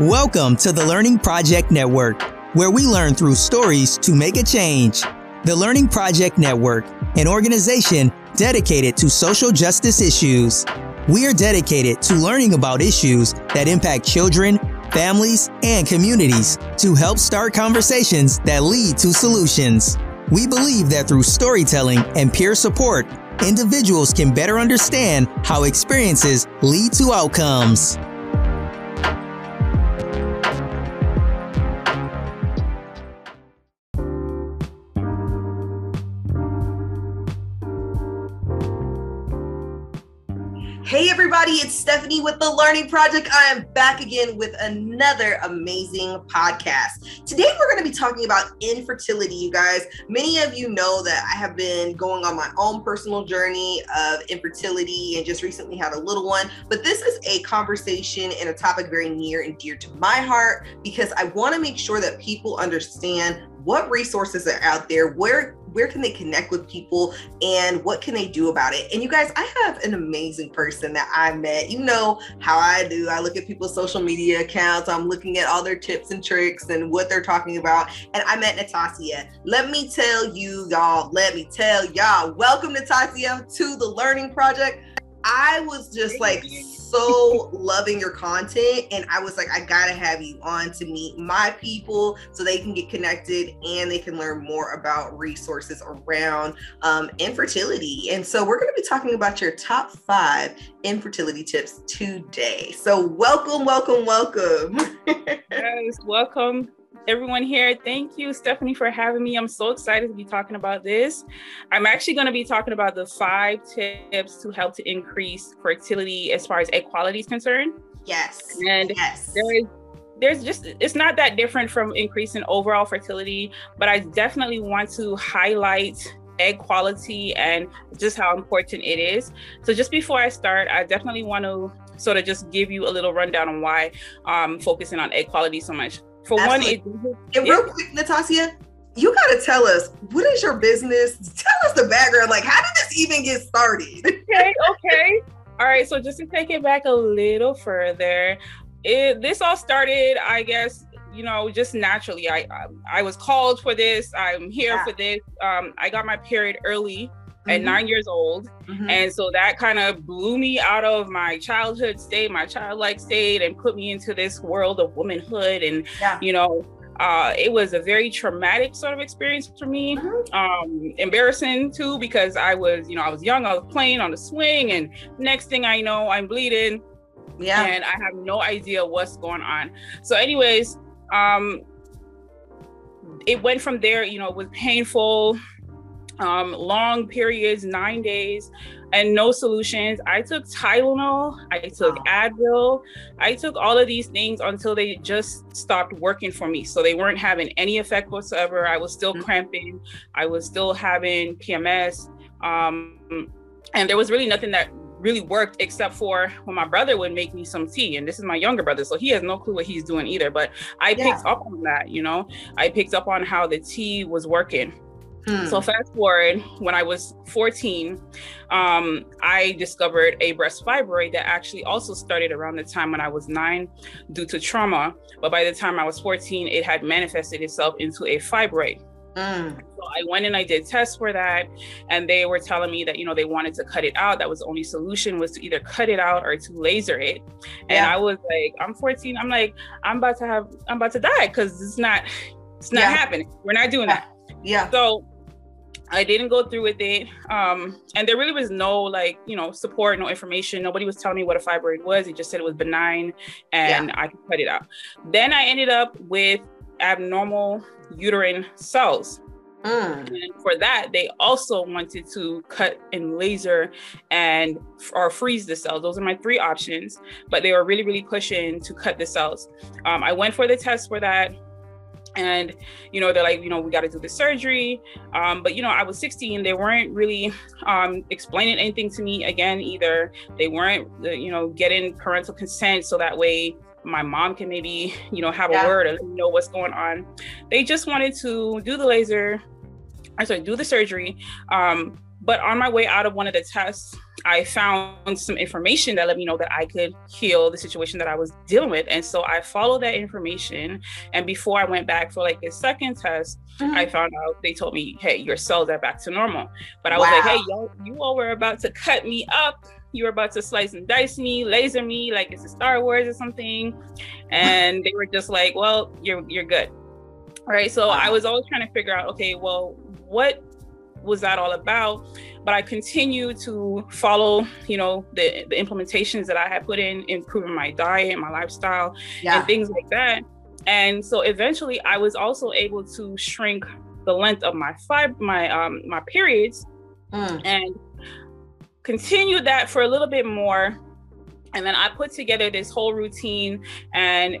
Welcome to the Learning Project Network, where we learn through stories to make a change. The Learning Project Network, an organization dedicated to social justice issues. We are dedicated to learning about issues that impact children, families, and communities to help start conversations that lead to solutions. We believe that through storytelling and peer support, individuals can better understand how experiences lead to outcomes. Hey, everybody, it's Stephanie with the Learning Project. I am back again with another amazing podcast. Today, we're going to be talking about infertility, you guys. Many of you know that I have been going on my own personal journey of infertility and just recently had a little one. But this is a conversation and a topic very near and dear to my heart because I want to make sure that people understand what resources are out there where where can they connect with people and what can they do about it? And you guys i have an amazing person that i met. You know how i do. I look at people's social media accounts. I'm looking at all their tips and tricks and what they're talking about. And i met Nattassia. Let me tell you y'all let me tell y'all. Welcome Nattassia to the learning project i was just like so loving your content and i was like i gotta have you on to meet my people so they can get connected and they can learn more about resources around um, infertility. And so we're going to be talking about your top five infertility tips today. So welcome welcome welcome. Yes welcome everyone here. Thank you, Stephanie, for having me. I'm so excited to be talking about this. I'm actually going to be talking about the five tips to help to increase fertility as far as egg quality is concerned. Yes. And yes. there is there's just it's not that different from increasing overall fertility, but I definitely want to highlight egg quality and just how important it is. So just before I start, I definitely want to sort of just give you a little rundown on why I'm focusing on egg quality so much for Absolutely. one, it, and real quick, Nattassia, you got to tell us what is your business? Tell us the background. Like, how did this even get started? okay, okay. All right. So just to take it back a little further, it this all started, I guess, you know, just naturally. I I, I was called for this. I'm here yeah. for this. Um, I got my period early mm-hmm. at nine years old. Mm-hmm. And so that kind of blew me out of my childhood state, my childlike state, and put me into this world of womanhood. And, yeah. you know, uh, it was a very traumatic sort of experience for me. Mm-hmm. Um, embarrassing too, because I was, you know, I was young, I was playing on the swing, and next thing I know, I'm bleeding. Yeah. And I have no idea what's going on. So, anyways, um, it went from there, you know, it was painful um, long periods, nine days, and no solutions. I took Tylenol, I took. Advil, I took all of these things until they just stopped working for me. So they weren't having any effect whatsoever. I was still mm-hmm. cramping, I was still having PMS. Um, and there was really nothing that really worked except for when my brother would make me some tea and this is my younger brother so he has no clue what he's doing either but i yeah. picked up on that you know i picked up on how the tea was working so hmm. fast forward, when I was 14, um, I discovered a breast fibroid that actually also started around the time when I was nine due to trauma. But by the time I was 14, it had manifested itself into a fibroid. Mm. So I went and I did tests for that, and they were telling me that you know they wanted to cut it out. That was the only solution was to either cut it out or to laser it. And yeah. I was like, I'm 14. I'm like, I'm about to have, I'm about to die because it's not, it's not yeah. happening. We're not doing that. Yeah. So I didn't go through with it. Um, and there really was no like, you know, support, no information. Nobody was telling me what a fibroid was. He just said it was benign and yeah. I could cut it out. Then I ended up with abnormal uterine cells. Mm. And for that, they also wanted to cut and laser and or freeze the cells. Those are my three options, but they were really, really pushing to cut the cells. Um, I went for the test for that and you know they're like you know we got to do the surgery. Um, but you know i was 16 they weren't really um, explaining anything to me again either. They weren't uh, you know getting parental consent so that way my mom can maybe you know have yeah. a word or know what's going on. They just wanted to do the laser i sorry do the surgery. Um, but on my way out of one of the tests, I found some information that let me know that I could heal the situation that I was dealing with. And so I followed that information. And before I went back for like a second test, mm-hmm. I found out they told me, hey, your cells are back to normal. But I was like, hey, yo, you all were about to cut me up. You were about to slice and dice me, laser me, like it's a Star Wars or something. And they were just like, well, you're you're good. Right. So I was always trying to figure out, okay, well, what was that all about? But I continue to follow, you know, the, the implementations that I had put in, improving my diet, my lifestyle, yeah. and things like that. And so eventually I was also able to shrink the length of my fib- my um my periods mm. and continue that for a little bit more. And then I put together this whole routine and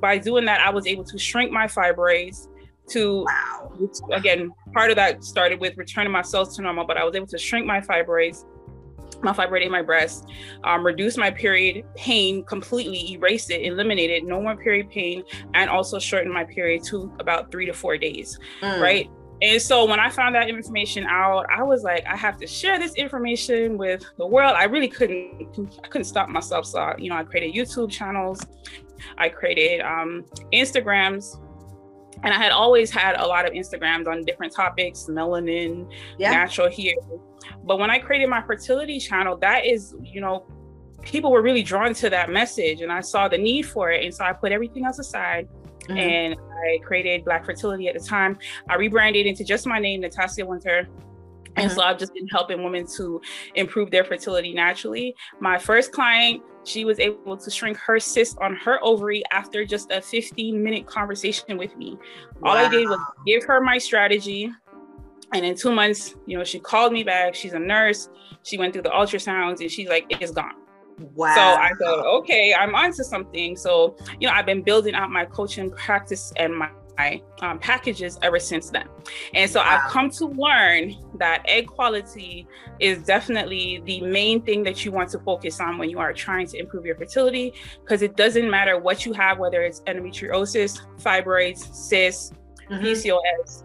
by doing that, I was able to shrink my fibroids to wow. again part of that started with returning my cells to normal but i was able to shrink my fibroids my fibroid in my breast um, reduce my period pain completely erase it eliminate it no more period pain and also shorten my period to about three to four days mm. right and so when I found that information out, I was like, I have to share this information with the world. I really couldn't, I couldn't stop myself. So, you know, I created YouTube channels, I created um, Instagrams, and I had always had a lot of Instagrams on different topics, melanin, yeah. natural hair. But when I created my fertility channel, that is, you know, people were really drawn to that message and I saw the need for it. And so I put everything else aside mm-hmm. and I created Black Fertility at the time. I rebranded into just my name, Nattassia Wynter. And mm-hmm. so I've just been helping women to improve their fertility naturally. My first client, she was able to shrink her cyst on her ovary after just a 15 minute conversation with me. Wow. All I did was give her my strategy. And in two months, you know, she called me back. She's a nurse. She went through the ultrasounds and she's like, it's gone. Wow. So I thought, okay, I'm onto something. So, you know, I've been building out my coaching practice and my my um, packages ever since then. And so wow. I've come to learn that egg quality is definitely the main thing that you want to focus on when you are trying to improve your fertility, because it doesn't matter what you have, whether it's endometriosis, fibroids, cysts, mm-hmm. PCOS,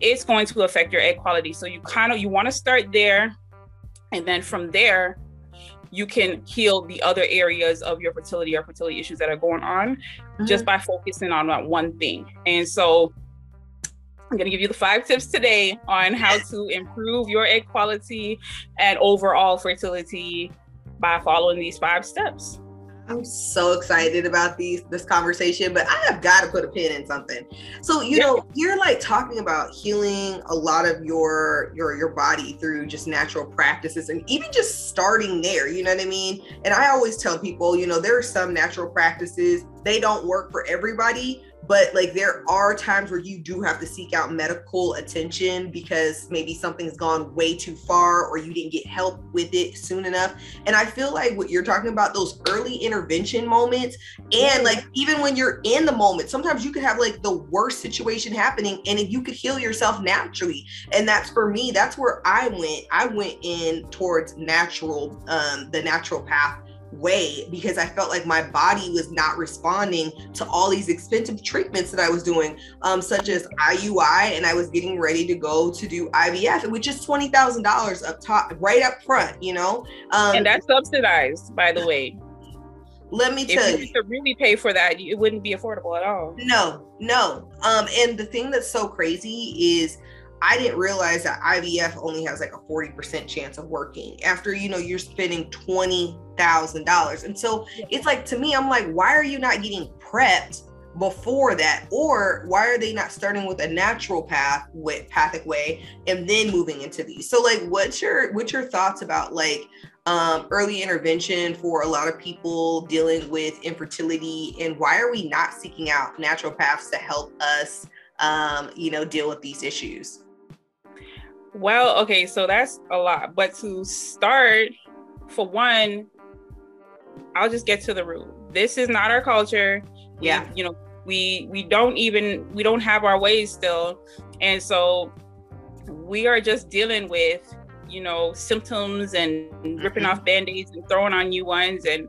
it's going to affect your egg quality. So you kind of you want to start there, and then from there you can heal the other areas of your fertility or fertility issues that are going on mm-hmm. just by focusing on that one thing. And so I'm going to give you the five tips today on how to improve your egg quality and overall fertility by following these five steps. I'm so excited about these this conversation, but I have got to put a pin in something. So you yeah. know, you're like talking about healing a lot of your your your body through just natural practices, and even just starting there. You know what I mean? And I always tell people, you know, there are some natural practices they don't work for everybody, but like there are times where you do have to seek out medical attention because maybe something's gone way too far or you didn't get help with it soon enough. And i feel like what you're talking about those early intervention moments and like even when you're in the moment sometimes you could have like the worst situation happening and if you could heal yourself naturally. And that's for me that's where i went. I went in towards natural um the natural path way because I felt like my body was not responding to all these expensive treatments that I was doing, um, such as IUI, and I was getting ready to go to do IVF, which is twenty thousand dollars up top, right up front, you know. Um, and that's subsidized, by the way. Let me tell if you, you to really pay for that, it wouldn't be affordable at all. No, no. Um, and the thing that's so crazy is I didn't realize that IVF only has like a 40% chance of working after, you know, you're spending $20,000. And so it's like, to me, I'm like, why are you not getting prepped before that? Or why are they not starting with a natural path with pathic way and then moving into these? So like, what's your, what's your thoughts about like, um, early intervention for a lot of people dealing with infertility and why are we not seeking out natural paths to help us um, you know deal with these issues well, okay, so that's a lot. But to start, for one, I'll just get to the root. This is not our culture. Yeah. We, you know, we we don't even we don't have our ways still. And so we are just dealing with you know symptoms and ripping mm-hmm. off band-aids and throwing on new ones and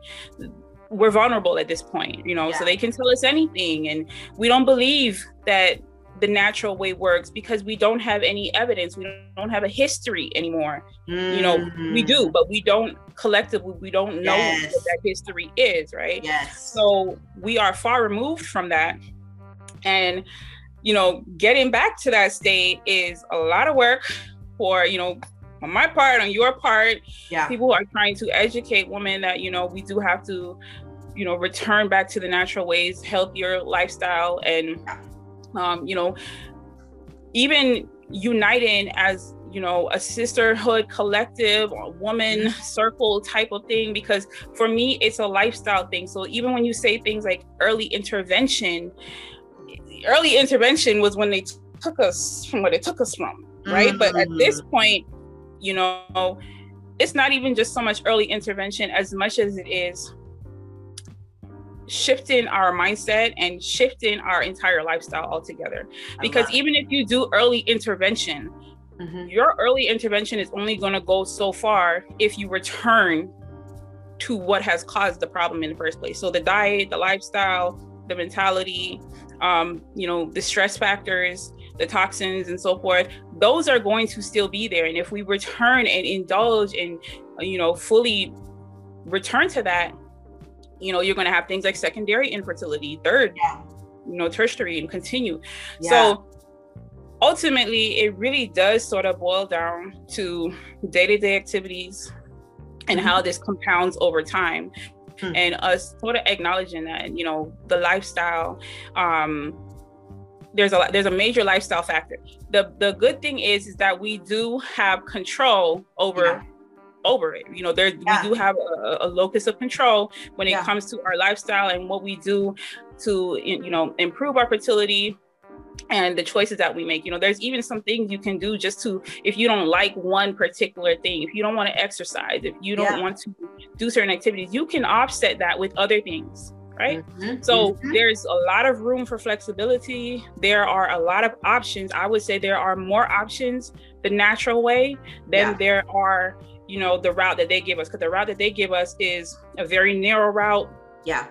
we're vulnerable at this point you know yeah. so they can tell us anything and we don't believe that the natural way works because we don't have any evidence. We don't have a history anymore. Mm-hmm. you know we do mm-hmm. but we don't collectively we don't know yes. what that history is right? Yes. So we are far removed from that. And you know getting back to that state is a lot of work for you know on my part on your part. Yeah. People are trying to educate women that you know we do have to you know return back to the natural ways healthier lifestyle and um, you know even uniting as you know a sisterhood collective or woman mm-hmm. circle type of thing because for me it's a lifestyle thing so even when you say things like early intervention early intervention was when they t- took us from where they took us from right mm-hmm. but at this mm-hmm. point you know it's not even just so much early intervention as much as it is shifting our mindset and shifting our entire lifestyle altogether. Because even if you do early intervention, mm-hmm. your early intervention is only going to go so far if you return to what has caused the problem in the first place. So the diet, the lifestyle, the mentality, um, you know, the stress factors, the toxins and so forth, those are going to still be there. And if we return and indulge and, you know, fully return to that, you know you're going to have things like secondary infertility third yeah. you know tertiary and continue yeah. so ultimately it really does sort of boil down to day-to-day activities and mm-hmm. how this compounds over time mm-hmm. and us sort of acknowledging that you know the lifestyle um there's a there's a major lifestyle factor the the good thing is is that we do have control over yeah over it. You know, there yeah. we do have a, a, locus of control when it yeah. comes to our lifestyle and what we do to you know improve our fertility and the choices that we make. You know, there's even some things you can do just to if you don't like one particular thing, if you don't want to exercise, if you don't yeah. want to do certain activities, you can offset that with other things right? Mm-hmm. So mm-hmm. there's a lot of room for flexibility. There are a lot of options. I would say there are more options the natural way than yeah. there are you know the route that they give us because the route that they give us is a very narrow route. Yeah.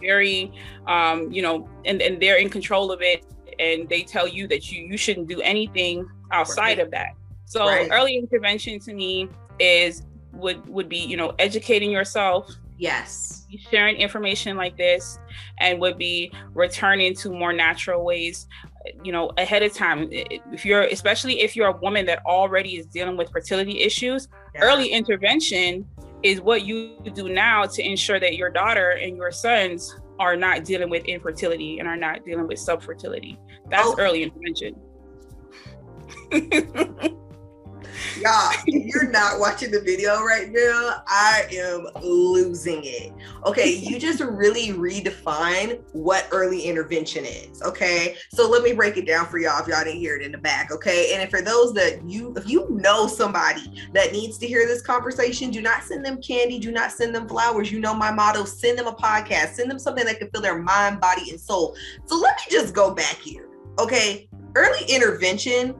Very um you know and and they're in control of it and they tell you that you you shouldn't do anything outside right. of that. So right. early intervention to me is would would be you know educating yourself. Yes. Sharing information like this and would be returning to more natural ways you know ahead of time. If you're especially if you're a woman that already is dealing with fertility issues yeah. early intervention is what you do now to ensure that your daughter and your sons are not dealing with infertility and are not dealing with subfertility that's oh. early intervention Y'all, if you're not watching the video right now, I am losing it. Okay, you just really redefine what early intervention is. Okay, so let me break it down for y'all if y'all didn't hear it in the back. Okay, and for those that you, if you know somebody that needs to hear this conversation, do not send them candy, do not send them flowers. You know my motto send them a podcast, send them something that can fill their mind, body, and soul. So let me just go back here. Okay, early intervention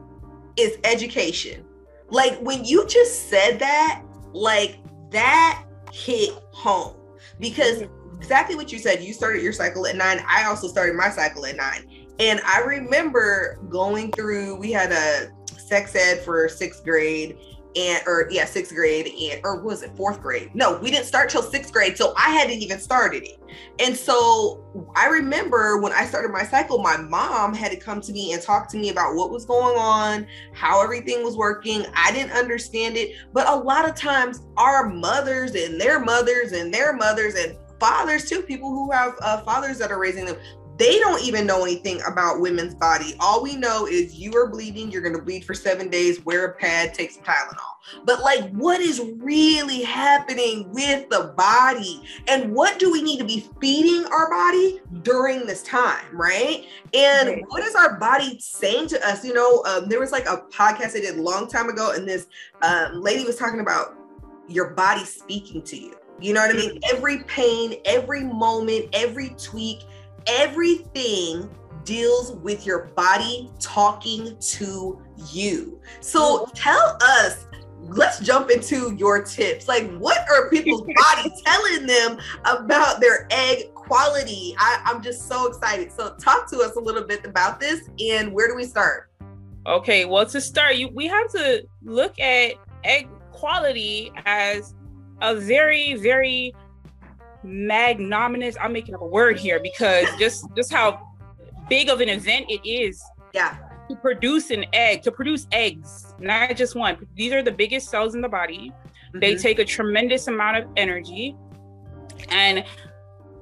is education like when you just said that, like that hit home because mm-hmm. exactly what you said. You started your cycle at nine. I also started my cycle at nine. And I remember going through, we had a sex ed for sixth grade and or yeah sixth grade and or was it fourth grade? No we didn't start till sixth grade so i hadn't even started it. And so i remember when i started my cycle my mom had to come to me and talk to me about what was going on how everything was working. I didn't understand it but a lot of times our mothers and their mothers and their mothers and fathers too people who have uh, fathers that are raising them they don't even know anything about women's body. All we know is you are bleeding, you're going to bleed for seven days, wear a pad, take some Tylenol. But, like, what is really happening with the body? And what do we need to be feeding our body during this time, right? And what is our body saying to us? You know, um, there was like a podcast I did a long time ago, and this um, lady was talking about your body speaking to you. You know what I mean? Mm-hmm. Every pain, every moment, every tweak, everything deals with your body talking to you. So tell us let's jump into your tips. Like, what are people's bodies telling them about their egg quality? I, I'm just so excited. So, talk to us a little bit about this and where do we start? Okay, well, to start, you we have to look at egg quality as a very, very magnanimous. I'm making up a word here because just just how big of an event it is. Yeah. To produce an egg, to produce eggs, not just one. These are the biggest cells in the body. Mm-hmm. They take a tremendous amount of energy. And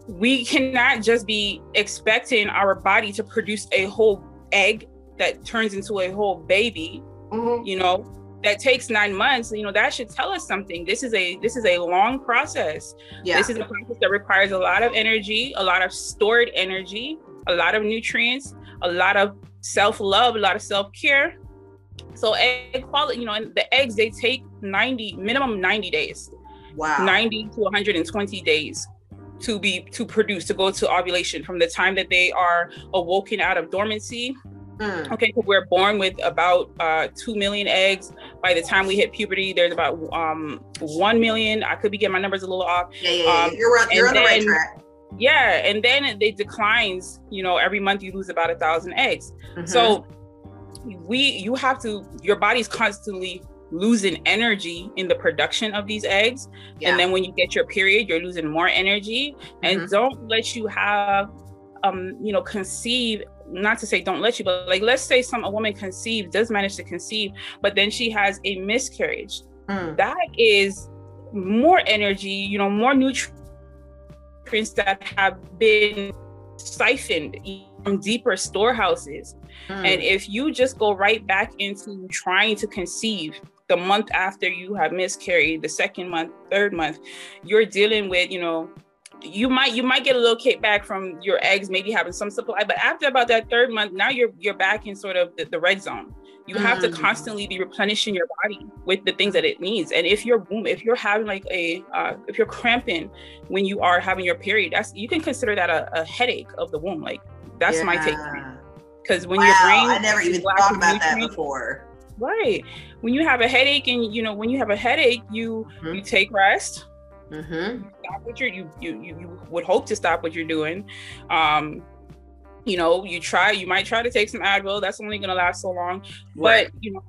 we cannot just be expecting our body to produce a whole egg that turns into a whole baby. Mm-hmm. You know, that takes nine months you know that should tell us something. This is a this is a long process. Yeah. this is a process that requires a lot of energy a lot of stored energy a lot of nutrients a lot of self-love a lot of self-care. So egg quality you know and the eggs they take 90 minimum 90 days. Wow. 90 to 120 days to be to produce to go to ovulation from the time that they are awoken out of dormancy Mm. Okay, so we're born with about uh, two million eggs. By the time we hit puberty, there's about um, one million. I could be getting my numbers a little off. Yeah, yeah, yeah. Um, you're, right, you're on then, the right track. Yeah, and then it declines. You know, every month you lose about a thousand eggs. Mm-hmm. So we, you have to. Your body's constantly losing energy in the production of these eggs, yeah. and then when you get your period, you're losing more energy. And mm-hmm. don't let you have um, you know, conceive not to say don't let you, but like let's say some a woman conceives, does manage to conceive, but then she has a miscarriage. Mm. That is more energy, you know, more nutrients that have been siphoned from deeper storehouses. Mm. And if you just go right back into trying to conceive the month after you have miscarried, the second month, third month, you're dealing with, you know, you might you might get a little kickback from your eggs maybe having some supply but after about that third month now you're you're back in sort of the, the red zone you mm. have to mm. constantly be replenishing your body with the things that it needs and if you're if you're having like a uh, if you're cramping when you are having your period that's you can consider that a, a headache of the womb like that's yeah. my take because when wow, your brain i never even thought about that before right when you have a headache and you know when you have a headache you mm-hmm. you take rest Mm-hmm. Stop what you're you, you you would hope to stop what you're doing. Um, you know, you try, you might try to take some Advil. That's only gonna last so long. Right. But you know,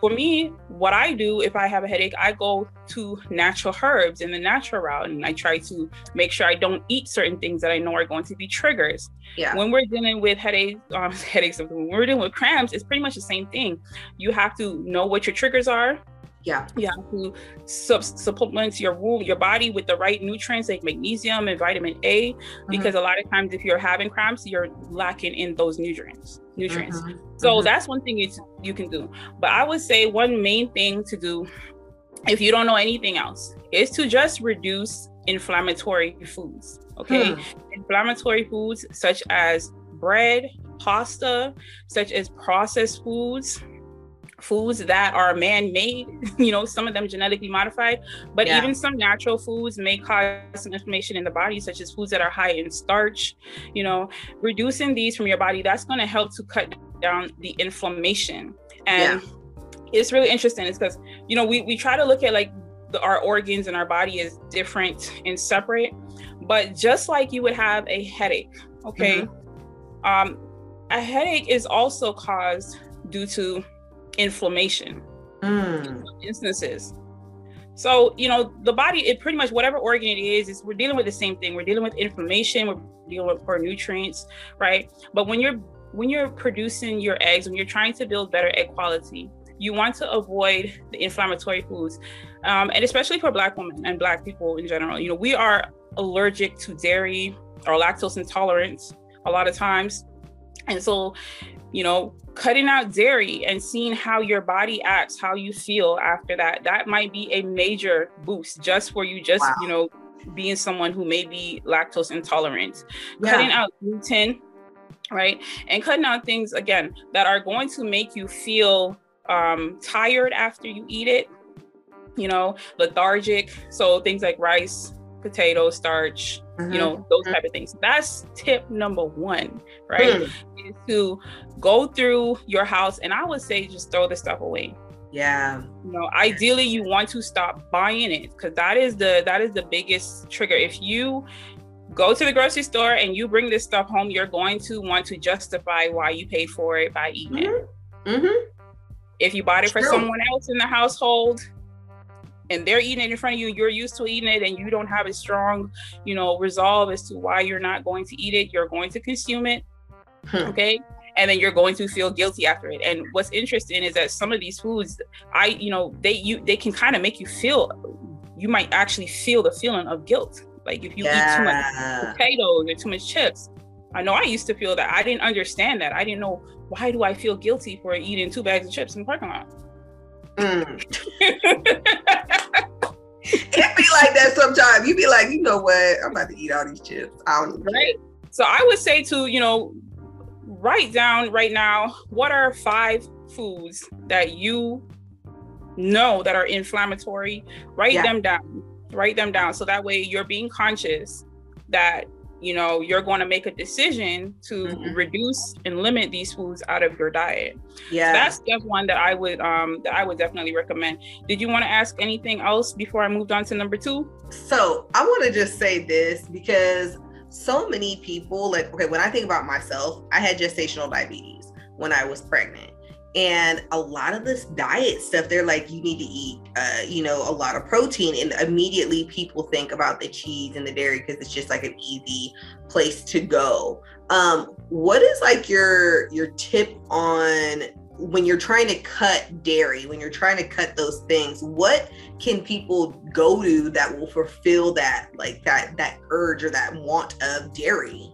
for me, what I do if I have a headache, I go to natural herbs in the natural route, and I try to make sure I don't eat certain things that I know are going to be triggers. Yeah. When we're dealing with headaches, um, headaches, when we're dealing with cramps, it's pretty much the same thing. You have to know what your triggers are yeah. Yeah. to sub- supplement your womb, your body with the right nutrients like magnesium and vitamin A, mm-hmm. because a lot of times if you're having cramps, you're lacking in those nutrients. Nutrients. Mm-hmm. So mm-hmm. that's one thing you you can do. But I would say one main thing to do, if you don't know anything else, is to just reduce inflammatory foods. Okay, hmm. inflammatory foods such as bread, pasta, such as processed foods foods that are man-made you know some of them genetically modified but yeah. even some natural foods may cause some inflammation in the body such as foods that are high in starch you know reducing these from your body that's going to help to cut down the inflammation and yeah. it's really interesting it's because you know we, we try to look at like the, our organs and our body is different and separate but just like you would have a headache okay mm-hmm. um a headache is also caused due to inflammation mm. instances. So, you know, the body, it pretty much whatever organ it is, is we're dealing with the same thing. We're dealing with inflammation, we're dealing with poor nutrients, right? But when you're when you're producing your eggs, when you're trying to build better egg quality, you want to avoid the inflammatory foods. Um, and especially for black women and black people in general, you know, we are allergic to dairy or lactose intolerance a lot of times. And so, you know, cutting out dairy and seeing how your body acts, how you feel after that, that might be a major boost just for you, just, wow. you know, being someone who may be lactose intolerant. Yeah. Cutting out gluten, right? And cutting out things, again, that are going to make you feel um, tired after you eat it, you know, lethargic. So things like rice, potato starch, mm-hmm. you know, those mm-hmm. type of things. That's tip number one, right? Mm. Is to go through your house and I would say just throw the stuff away. Yeah. You know, ideally you want to stop buying it because that is the that is the biggest trigger. If you go to the grocery store and you bring this stuff home, you're going to want to justify why you paid for it by eating mm-hmm. it. Mm-hmm. If you bought it for True. someone else in the household and they're eating it in front of you, you're used to eating it and you don't have a strong, you know, resolve as to why you're not going to eat it, you're going to consume it. Hmm. Okay? And then you're going to feel guilty after it. And what's interesting is that some of these foods i you know they you they can kind of make you feel you might actually feel the feeling of guilt. Like if you yeah. eat too much potatoes or too much chips. I know i used to feel that. I didn't understand that. I didn't know why do i feel guilty for eating two bags of chips in the parking lot? Mm. it be like that sometimes. You be like you know what? I'm about to eat all these chips. I don't right. So i would say to you know write down right now what are five foods that you know that are inflammatory? Write yeah. them down. Write them down. So that way you're being conscious that you know you're going to make a decision to mm-hmm. reduce and limit these foods out of your diet. Yeah. so that's step one that i would um that i would definitely recommend. Did you want to ask anything else before i moved on to number two? So i want to just say this because so many people like okay when i think about myself i had gestational diabetes when i was pregnant. And a lot of this diet stuff they're like you need to eat uh, you know a lot of protein. And immediately people think about the cheese and the dairy because it's just like an easy place to go. Um, what is like your your tip on when you're trying to cut dairy, when you're trying to cut those things, what can people go to that will fulfill that like that that urge or that want of dairy?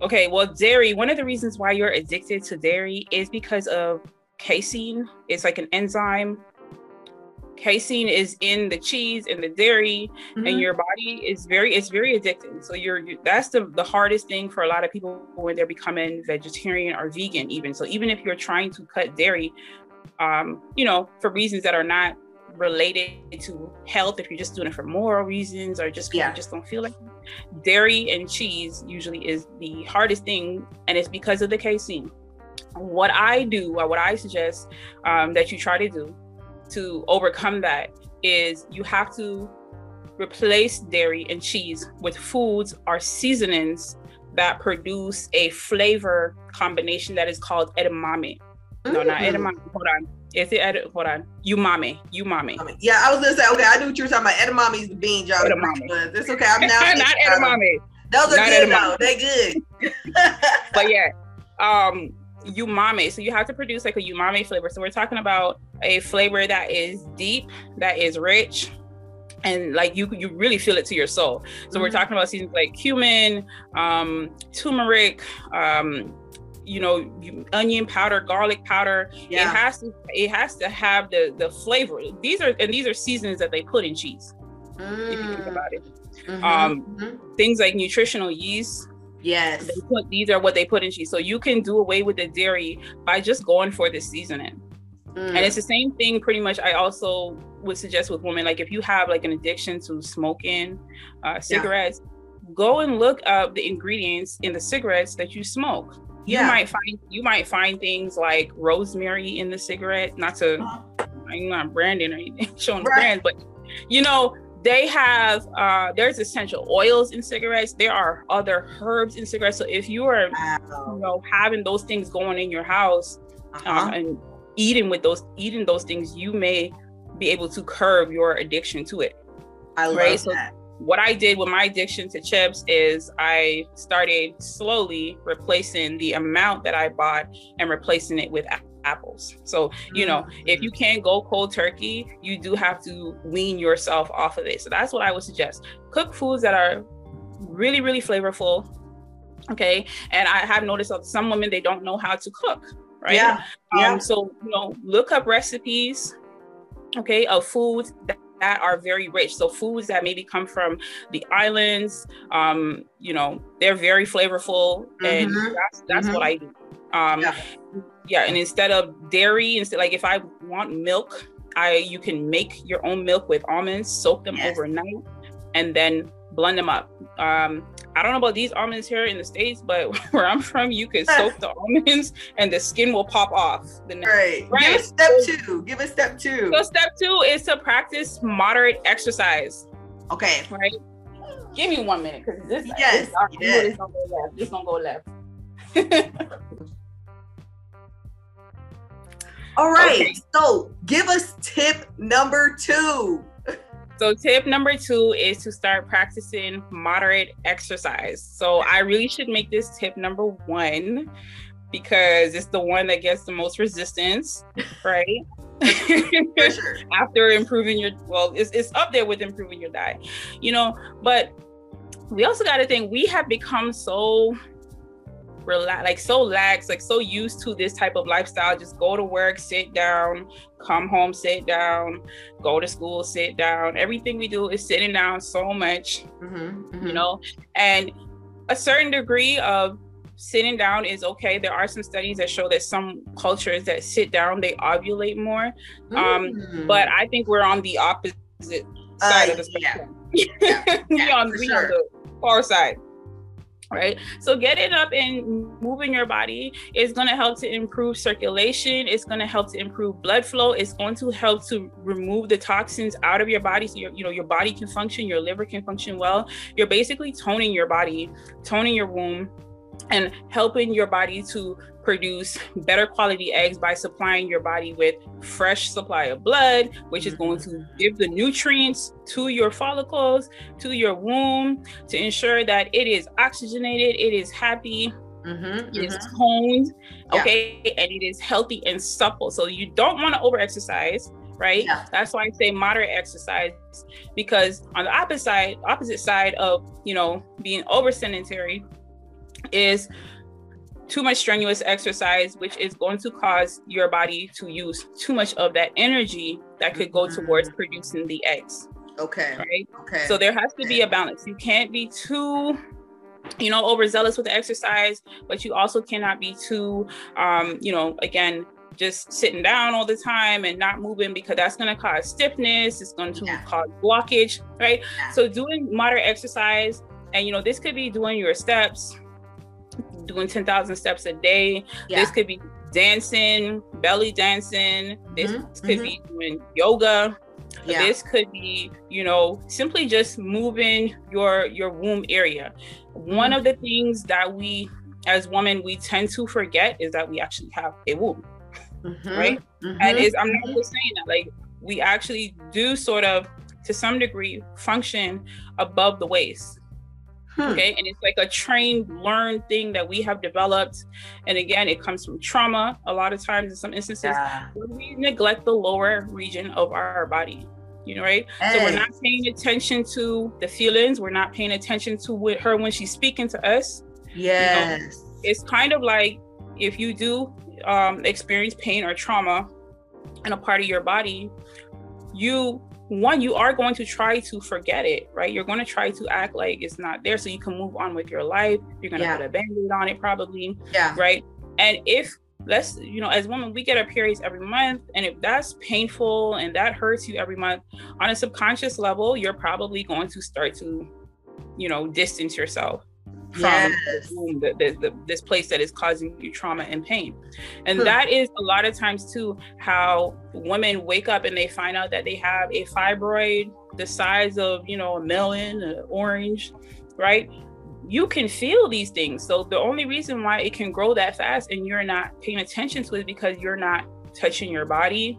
Okay, well, dairy, one of the reasons why you're addicted to dairy is because of casein. It's like an enzyme casein is in the cheese and the dairy mm-hmm. and your body is very it's very addicting so you're you, that's the the hardest thing for a lot of people when they're becoming vegetarian or vegan even so even if you're trying to cut dairy um you know for reasons that are not related to health if you're just doing it for moral reasons or just yeah. you just don't feel like it. dairy and cheese usually is the hardest thing and it's because of the casein what i do or what i suggest um, that you try to do to overcome that is you have to replace dairy and cheese with foods or seasonings that produce a flavor combination that is called edamame. Mm. No, not mm. edamame. Hold on. Is it ed- hold on? Umami. Umami. Yeah, I was gonna say, okay, I knew what you were talking about. Edamame is the bean jar. Edamame. It's okay. I'm now not edamame. Those are not good edamame. though. They good. but yeah. Um umami. So you have to produce like a umami flavor. So we're talking about a flavor that is deep, that is rich, and like you you really feel it to your soul. So mm-hmm. we're talking about seasons like cumin, um, turmeric, um, you know, onion powder, garlic powder. Yeah. It has to it has to have the the flavor. These are and these are seasons that they put in cheese. Mm. If you think mm. about it. Mm-hmm. Um, mm-hmm. things like nutritional yeast Yes. They put these are what they put in cheese. So you can do away with the dairy by just going for the seasoning. Mm. And it's the same thing pretty much I also would suggest with women like if you have like an addiction to smoking uh, cigarettes, yeah. go and look up the ingredients in the cigarettes that you smoke. You yeah. might find you might find things like rosemary in the cigarette, not to uh-huh. I'm not branding or anything, showing right. brands, but you know, they have uh there's essential oils in cigarettes there are other herbs in cigarettes so if you are wow. you know having those things going in your house uh-huh. um, and eating with those eating those things you may be able to curb your addiction to it I love right? so that. what i did with my addiction to chips is i started slowly replacing the amount that i bought and replacing it with apples. So, you know, if you mm. can't go cold turkey, you do have to wean yourself off of it. So that's what I would suggest. Cook foods that are really, really flavorful. Okay. And I have noticed that some women, they don't know how to cook. Right. Yeah. Um, So, you know, look up recipes, okay, of foods that that are very rich. So foods that maybe come from the islands, um, you know, they're very flavorful, mm-hmm. and that's that's mm-hmm. what I do. Um, yeah yeah and instead of dairy instead like if i want milk i you can make your own milk with almonds soak them yes. overnight and then blend them up um, I don't know about these almonds here in the States, but where I'm from, you can soak the almonds and the skin will pop off. The next, right. right. Give us step two. Give us step two. So step two is to practice moderate exercise. Okay. Right. Give me one minute because this, yes, this, yes. this don't go left. This don't go left. All right. Okay. So give us tip number two. So, tip number two is to start practicing moderate exercise. So, I really should make this tip number one because it's the one that gets the most resistance, right? sure. After improving your, well, it's, it's up there with improving your diet, you know, but we also got to think we have become so relax, like so lax, like so used to this type of lifestyle. Just go to work, sit down, come home, sit down, go to school, sit down. Everything we do is sitting down so much, mm-hmm, mm-hmm. you know, and a certain degree of sitting down is okay. There are some studies that show that some cultures that sit down, they ovulate more. Um, mm. Um, but I think we're on the opposite side uh, of the spectrum. Yeah. yeah. we on, sure. on the far side right? So getting up and moving your body is going to help to improve circulation. It's going to help to improve blood flow. It's going to help to remove the toxins out of your body, so your, you know your body can function, your liver can function well. You're basically toning your body, toning your womb, and helping your body to produce better quality eggs by supplying your body with fresh supply of blood which is going to mm-hmm. give the nutrients to your follicles to your womb to ensure that it is oxygenated it is happy Mm-hmm, it mm-hmm. is toned, okay, yeah. and it is healthy and supple. So you don't want to over exercise, right? Yeah. That's why I say moderate exercise because on the opposite side, opposite side of you know being over sedentary is too much strenuous exercise, which is going to cause your body to use too much of that energy that could go towards mm. producing the eggs. Okay. Right. Okay. So there has to be a balance. You can't be too you know overzealous with the exercise but you also cannot be too um you know again just sitting down all the time and not moving because that's going to cause stiffness it's going to yeah. cause blockage right yeah. so doing moderate exercise and you know this could be doing your steps doing 10,000 steps a day. Yeah. This could be dancing, belly dancing. This mm-hmm. could mm-hmm. be doing yoga. Yeah. This could be, you know, simply just moving your your womb area. Mm-hmm. One of the things that we as women we tend to forget is that we actually have a womb. Mm-hmm. Right? And mm-hmm. is I'm not just saying that like we actually do sort of to some degree function above the waist Hmm. Okay. And it's like a trained, learned thing that we have developed. And again, it comes from trauma a lot of times in some instances. Yeah. We neglect the lower region of our body. You know, right? Hey. So we're not paying attention to the feelings. We're not paying attention to her when she's speaking to us. Yes. You know, it's kind of like if you do um, experience pain or trauma in a part of your body, you one you are going to try to forget it right? You're going to try to act like it's not there so you can move on with your life. You're going to yeah. put a band-aid on it probably yeah. right? And if let's you know as women we get our periods every month and if that's painful and that hurts you every month on a subconscious level you're probably going to start to you know distance yourself from yes. the, the, the, this place that is causing you trauma and pain. And hmm. that is a lot of times too how women wake up and they find out that they have a fibroid the size of, you know, a melon, an orange, right? You can feel these things. So the only reason why it can grow that fast and you're not paying attention to it because you're not touching your body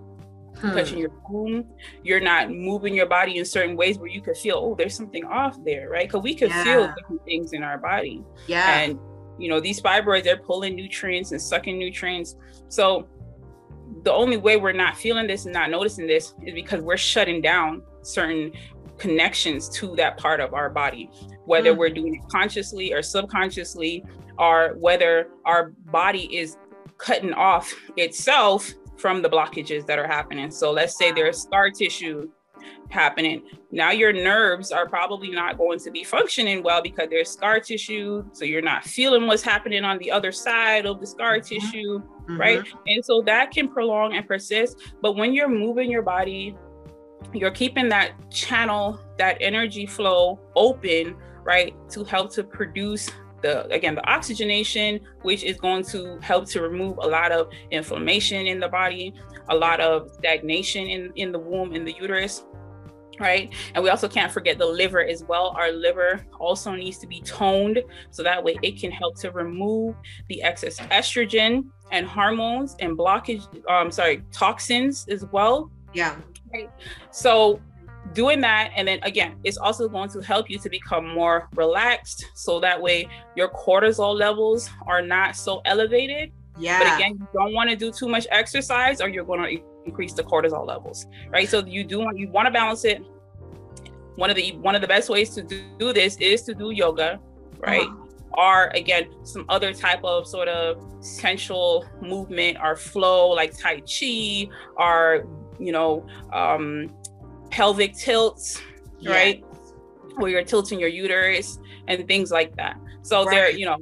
hmm. touching your womb. You're not moving your body in certain ways where you could feel, oh, there's something off there, right? Because we can yeah. feel different things in our body. Yeah. And you know, these fibroids, they're pulling nutrients and sucking nutrients. So the only way we're not feeling this and not noticing this is because we're shutting down certain connections to that part of our body, whether mm. we're doing it consciously or subconsciously, or whether our body is cutting off itself from the blockages that are happening. So let's say there's scar tissue happening. Now your nerves are probably not going to be functioning well because there's scar tissue. So you're not feeling what's happening on the other side of the scar mm-hmm. tissue, mm-hmm. right? And so that can prolong and persist. But when you're moving your body, you're keeping that channel, that energy flow open right, to help to produce the again the oxygenation which is going to help to remove a lot of inflammation in the body a lot of stagnation in in the womb in the uterus right? And we also can't forget the liver as well. Our liver also needs to be toned so that way it can help to remove the excess estrogen and hormones and blockage um sorry toxins as well. Yeah. Right? So doing that. And then again it's also going to help you to become more relaxed. So that way your cortisol levels are not so elevated. Yeah. but again you don't want to do too much exercise or you're going to increase the cortisol levels right? So you do want you want to balance it. One of the one of the best ways to do this is to do yoga right? Uh-huh. or again some other type of sort of sensual movement or flow like tai chi or you know um pelvic tilts, yes. right? Where you're tilting your uterus and things like that. So right. there, you know,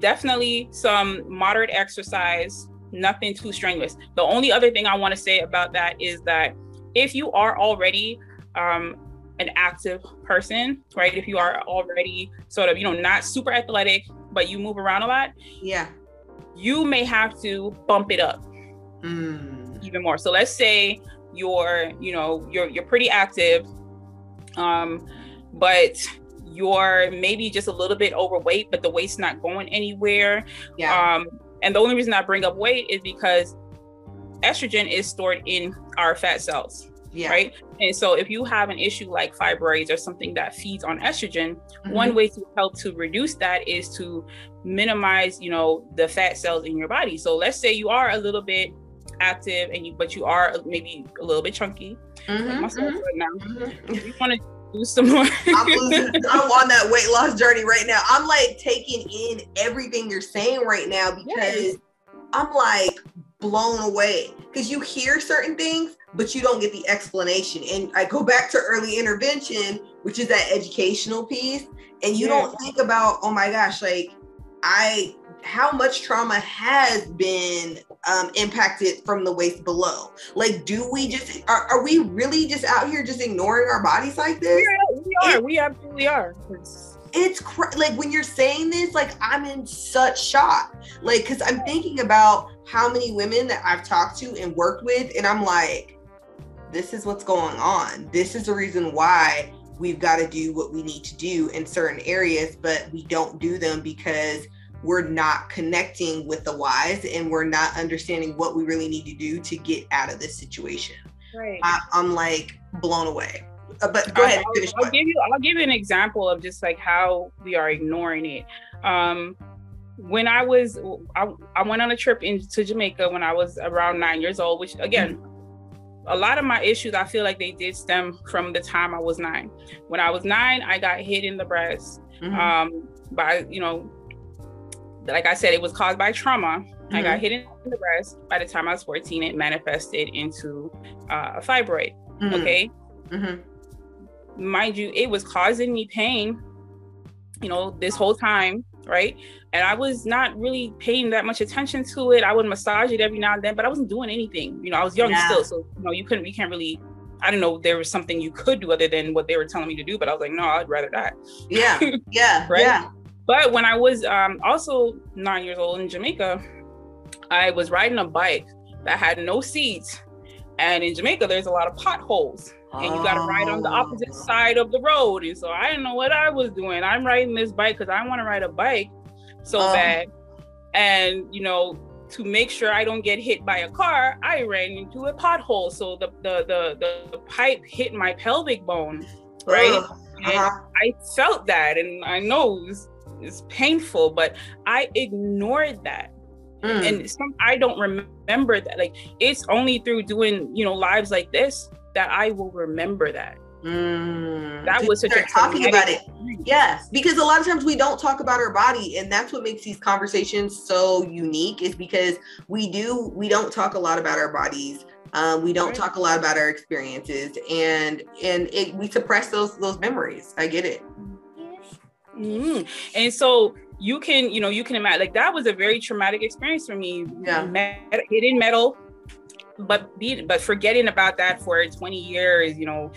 definitely some moderate exercise, nothing too strenuous. The only other thing I want to say about that is that if you are already um, an active person, right? If you are already sort of, you know, not super athletic, but you move around a lot, yeah, you may have to bump it up mm. even more. So let's say you're you know you're you're pretty active um but you're maybe just a little bit overweight but the weight's not going anywhere yeah. um and the only reason i bring up weight is because estrogen is stored in our fat cells yeah. right and so if you have an issue like fibroids or something that feeds on estrogen mm-hmm. one way to help to reduce that is to minimize you know the fat cells in your body so let's say you are a little bit active and you but you are maybe a little bit chunky. Mm-hmm, like mm-hmm, right now. mm-hmm. you want to do some more. I'm, losing, I'm on that weight loss journey right now. I'm like taking in everything you're saying right now because yes. i'm like blown away. Because you hear certain things but you don't get the explanation. And i go back to early intervention which is that educational piece and you don't think about oh my gosh like i how much trauma has been um, impacted from the waist below. Like, do we just are, are we really just out here just ignoring our bodies like this? Yeah, we are. It, we absolutely are. It's, it's cr- like when you're saying this, like I'm in such shock. Like, because I'm thinking about how many women that I've talked to and worked with, and I'm like, this is what's going on. This is the reason why we've got to do what we need to do in certain areas, but we don't do them because we're not connecting with the whys and we're not understanding what we really need to do to get out of this situation. Right. I, am like blown away. Uh, but go ahead. I'll, I'll give you. I'll give you an example of just like how we are ignoring it. Um, when I was, I, I went on a trip into Jamaica when I was around nine years old, which again, a lot of my issues I feel like they did stem from the time I was nine. When I was nine, I got hit in the breast mm-hmm. um, by you know like I said, it was caused by trauma. Mm-hmm. I got mm-hmm. hit in the breast. By the time I was 14, it manifested into uh, a fibroid. Mm-hmm. Okay. Mm-hmm. Mind you, it was causing me pain, you know, this whole time, right? And I was not really paying that much attention to it. I would massage it every now and then, but I wasn't doing anything. You know, I was young yeah. still. So, you know, you couldn't, you can't really I don't know there was something you could do other than what they were telling me to do, but I was like, no, I'd rather that. Yeah, yeah, right. Yeah. But when I was um, also nine years old in Jamaica, I was riding a bike that had no seats. And in Jamaica, there's a lot of potholes, and you got to ride on the opposite oh. side of the road. And so I didn't know what I was doing. I'm riding this bike because I want to ride a bike so um. bad. And, you know, to make sure I don't get hit by a car, I ran into a pothole. So the the the, the pipe hit my pelvic bone, right? Uh-huh. And I felt that, and I know it it's painful, but I ignored that. Mm. And some I don't remember that. Like it's only through doing, you know, lives like this that I will remember that. Mm. That was such a talking about it. Yes, because a lot of times we don't talk about our body, and that's what makes these conversations so unique. Is because we do we don't talk a lot about our bodies. Um, we don't right. talk a lot about our experiences, and and it, we suppress those those memories. I get it. Mm-hmm. And so you can, you know, you can imagine like that was a very traumatic experience for me. Yeah. Met, hitting metal, but being, but forgetting about that for 20 years, you know,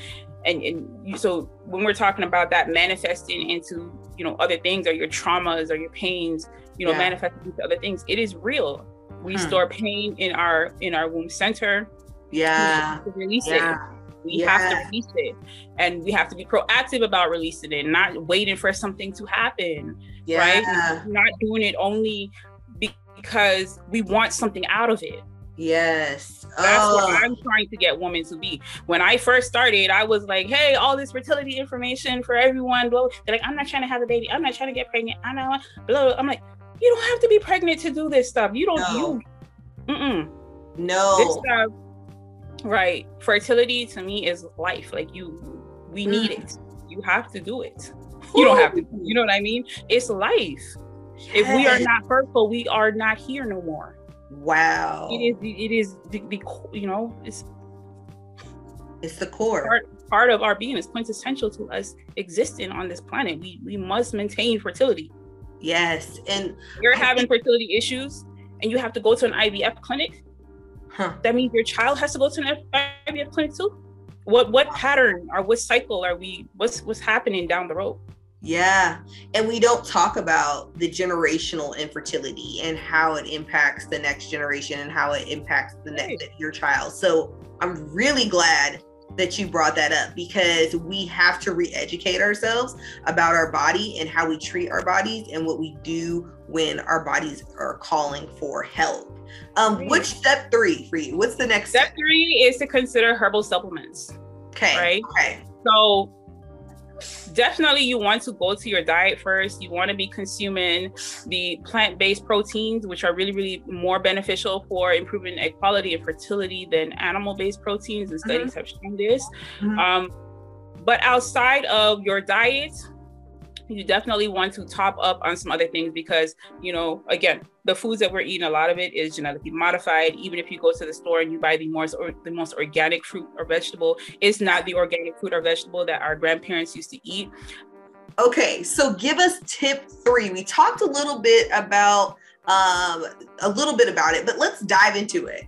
and and you, so when we're talking about that manifesting into you know other things or your traumas or your pains you know yeah. manifesting into other things it is real we hmm. store pain in our in our womb center yeah release yeah. it we yeah. have to release it and we have to be proactive about releasing it not waiting for something to happen yeah. right not doing it only because we want something out of it Yes. That's oh. what I'm trying to get women to be. When I first started, I was like, hey, all this fertility information for everyone. Blah. They're like, I'm not trying to have a baby. I'm not trying to get pregnant. I know. Blah. I'm like, you don't have to be pregnant to do this stuff. You don't. No. You. Mm-mm. No. This stuff. Right. Fertility to me is life. Like you, we mm. need it. You have to do it. You don't have to. You know what I mean? It's life. Yes. If we are not fertile, we are not here no more. Wow. It is. It is the, the you know it's it's the core part, part of our being is quintessential to us existing on this planet. We we must maintain fertility. Yes, and you're I having think- fertility issues, and you have to go to an IVF clinic. Huh. That means your child has to go to an IVF clinic too. What what pattern or what cycle are we? What's what's happening down the road? Yeah. And we don't talk about the generational infertility and how it impacts the next generation and how it impacts the next your child. So I'm really glad that you brought that up because we have to re-educate ourselves about our body and how we treat our bodies and what we do when our bodies are calling for help. Um, which step three for you? What's the next step? Step three is to consider herbal supplements. Okay. Right. Okay. So definitely you want to go to your diet first. You want to be consuming the plant-based proteins, which are really, really more beneficial for improving egg quality and fertility than animal-based proteins, and studies mm-hmm. have shown this. Mm-hmm. Um, but outside of your diet, you definitely want to top up on some other things because you know again the foods that we're eating a lot of it is genetically modified. Even if you go to the store and you buy the most or the most organic fruit or vegetable it's not the organic fruit or vegetable that our grandparents used to eat. Okay so give us tip three. We talked a little bit about um a little bit about it but let's dive into it.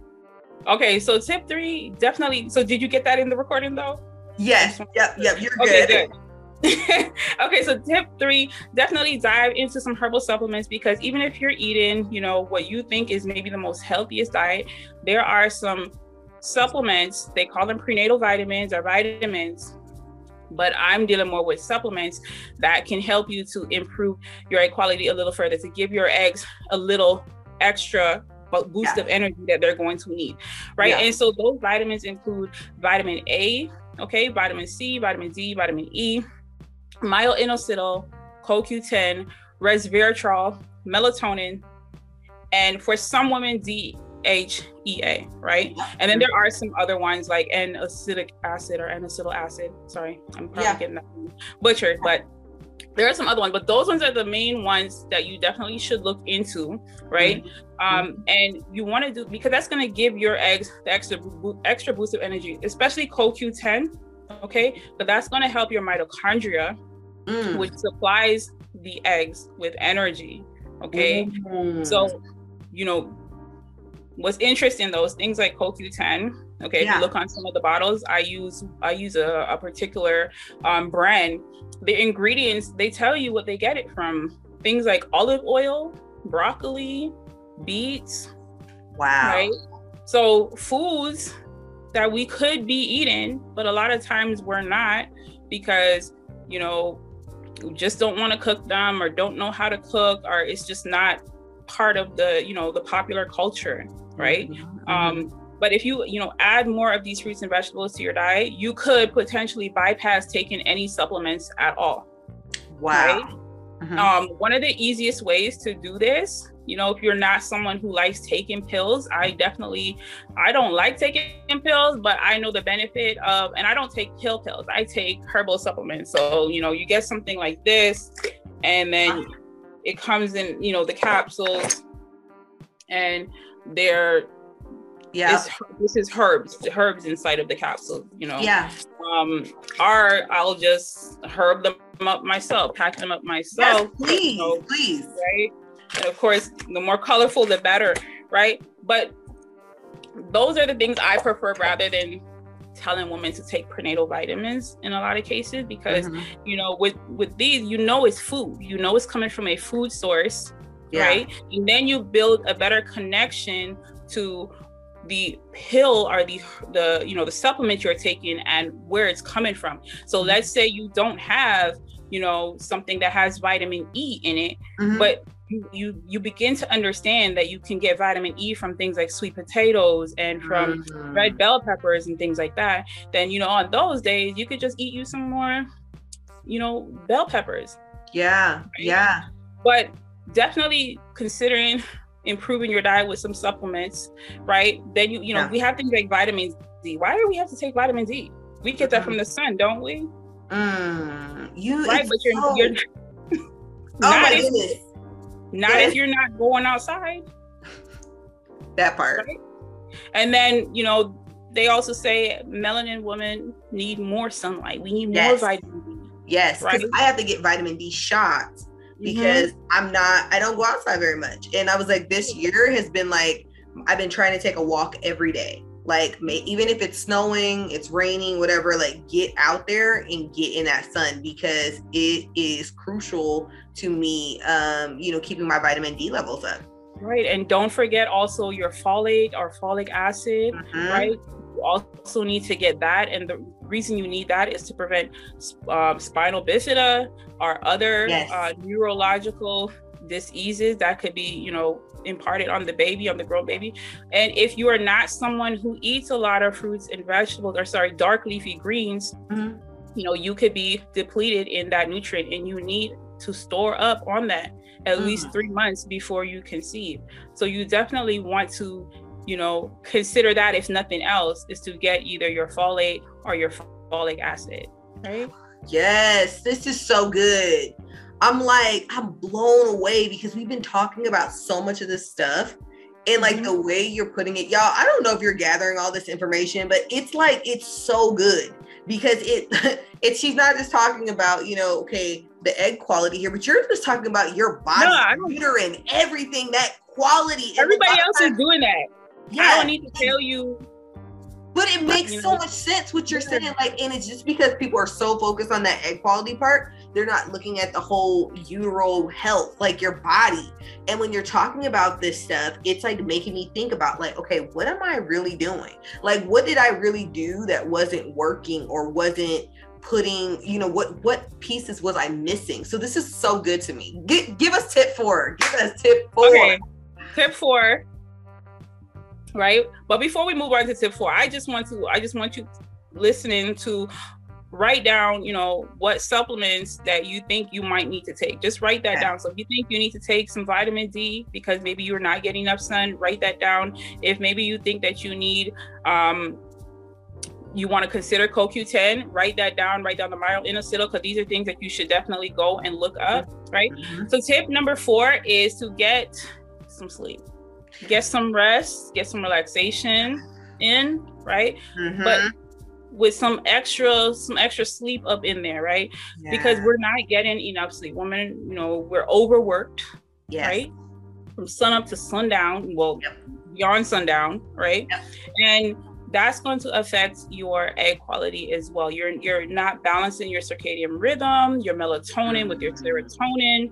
Okay so tip three definitely so did you get that in the recording though? Yes yep yep you're okay, good. good okay, so tip three, definitely dive into some herbal supplements because even if you're eating, you know, what you think is maybe the most healthiest diet, there are some supplements, they call them prenatal vitamins or vitamins. But I'm dealing more with supplements that can help you to improve your egg quality a little further, to give your eggs a little extra boost yeah. of energy that they're going to need. Right. Yeah. And so those vitamins include vitamin A, okay, vitamin C, vitamin D, vitamin E, myo-inositol, CoQ10, resveratrol, melatonin, and for some women, DHEA, right? And then there are some other ones like N-acetic acid or N-acetyl acid. Sorry, I'm probably yeah. getting that butchered, but there are some other ones, but those ones are the main ones that you definitely should look into, right? Mm-hmm. Um, and you want to do because that's going to give your eggs the extra extra boost of energy, especially CoQ10. Okay, but that's going to help your mitochondria mm. which supplies the eggs with energy. Okay. Mm. So, you know, what's interesting though is things like CoQ10. Okay, yeah. if you look on some of the bottles, I use I use a, a particular um, brand. The ingredients they tell you what they get it from. Things like olive oil, broccoli, beets. Wow. Right. So foods that we could be eating, but a lot of times we're not because you know just don't want to cook them or don't know how to cook or it's just not part of the you know the popular culture right mm-hmm. um but if you you know add more of these fruits and vegetables to your diet you could potentially bypass taking any supplements at all wow right? Mm-hmm. um one of the easiest ways to do this you know if you're not someone who likes taking pills i definitely i don't like taking pills but i know the benefit of and i don't take pill pills. I take herbal supplements. So you know you get something like this and then it comes in you know the capsules and they're yeah. This is herbs herbs inside of the capsule you know? Yeah. Um or i'll just herb them up myself pack them up myself yes, please so, please. right? And of course, the more colorful, the better, right? But those are the things I prefer rather than telling women to take prenatal vitamins in a lot of cases because mm-hmm. you know with with these you know it's food. You know it's coming from a food source yeah. right? And then you build a better connection to the pill or the the you know the supplement you're taking and where it's coming from so mm-hmm. let's say you don't have you know something that has vitamin e in it mm-hmm. but you, you you begin to understand that you can get vitamin E from things like sweet potatoes and from mm-hmm. red bell peppers and things like that, then you know on those days you could just eat you some more, you know, bell peppers. Yeah, right? yeah. But definitely considering improving your diet with some supplements, right? Then you you know yeah. we have things like vitamin D. Why do we have to take vitamin D? We get that from the sun, don't we? Mm, you right, but you're, so... you're oh my goodness not if you're not going outside. That part. Right? And then, you know, they also say melanin women need more sunlight. We need yes. more vitamin D. Yes, because right? I have to get vitamin D shots. Because mm-hmm. I'm not, I don't go outside very much. And I was like, this year has been like, I've been trying to take a walk every day. Like, may, even if it's snowing, it's raining, whatever, like, get out there and get in that sun because it is crucial to me, um, you know, keeping my vitamin D levels up. Right. And don't forget also your folate or folic acid, mm-hmm. right? You also need to get that. And the reason you need that is to prevent um, spinal bifida or other yes. uh, neurological diseases that could be, you know, imparted on the baby, on the grown baby. And if you are not someone who eats a lot of fruits and vegetables, or sorry, dark leafy greens, mm-hmm. you know, you could be depleted in that nutrient and you need to store up on that at mm. least three months before you conceive. So you definitely want to, you know, consider that if nothing else, is to get either your folate or your folic acid. Right? Yes, this is so good. I'm like, I'm blown away because we've been talking about so much of this stuff. And like mm-hmm. the way you're putting it, y'all, I don't know if you're gathering all this information, but it's like it's so good because it it she's not just talking about, you know, okay, the egg quality here, but you're just talking about your body, no, uterine, everything, that quality. Everybody else is doing that. Yeah. I don't need to tell you. But it makes so much sense what you're saying. Like, and it's just because people are so focused on that egg quality part, they're not looking at the whole uteral health, like your body. And when you're talking about this stuff, it's like making me think about, like, okay, what am I really doing? Like, what did I really do that wasn't working or wasn't putting you know what what pieces was i missing so this is so good to me G- give us tip four give us tip four okay. tip four right? But before we move on to tip four i just want to i just want you listening to write down you know what supplements that you think you might need to take. Just write that down. So if you think you need to take some vitamin d because maybe you're not getting enough sun write that down. If maybe you think that you need um you want to consider CoQ10, write that down, write down the myo-inositol, because these are things that you should definitely go and look up, right? Mm-hmm. So tip number four is to get some sleep, get some rest, get some relaxation in, right? Mm-hmm. But with some extra, some extra sleep up in there, right? Yeah. Because we're not getting enough sleep. Women, you know, we're overworked, yes. right? From sun up to sundown, well, yep. beyond sundown, right? Yep. And that's going to affect your egg quality as well. You're you're not balancing your circadian rhythm, your melatonin with your serotonin,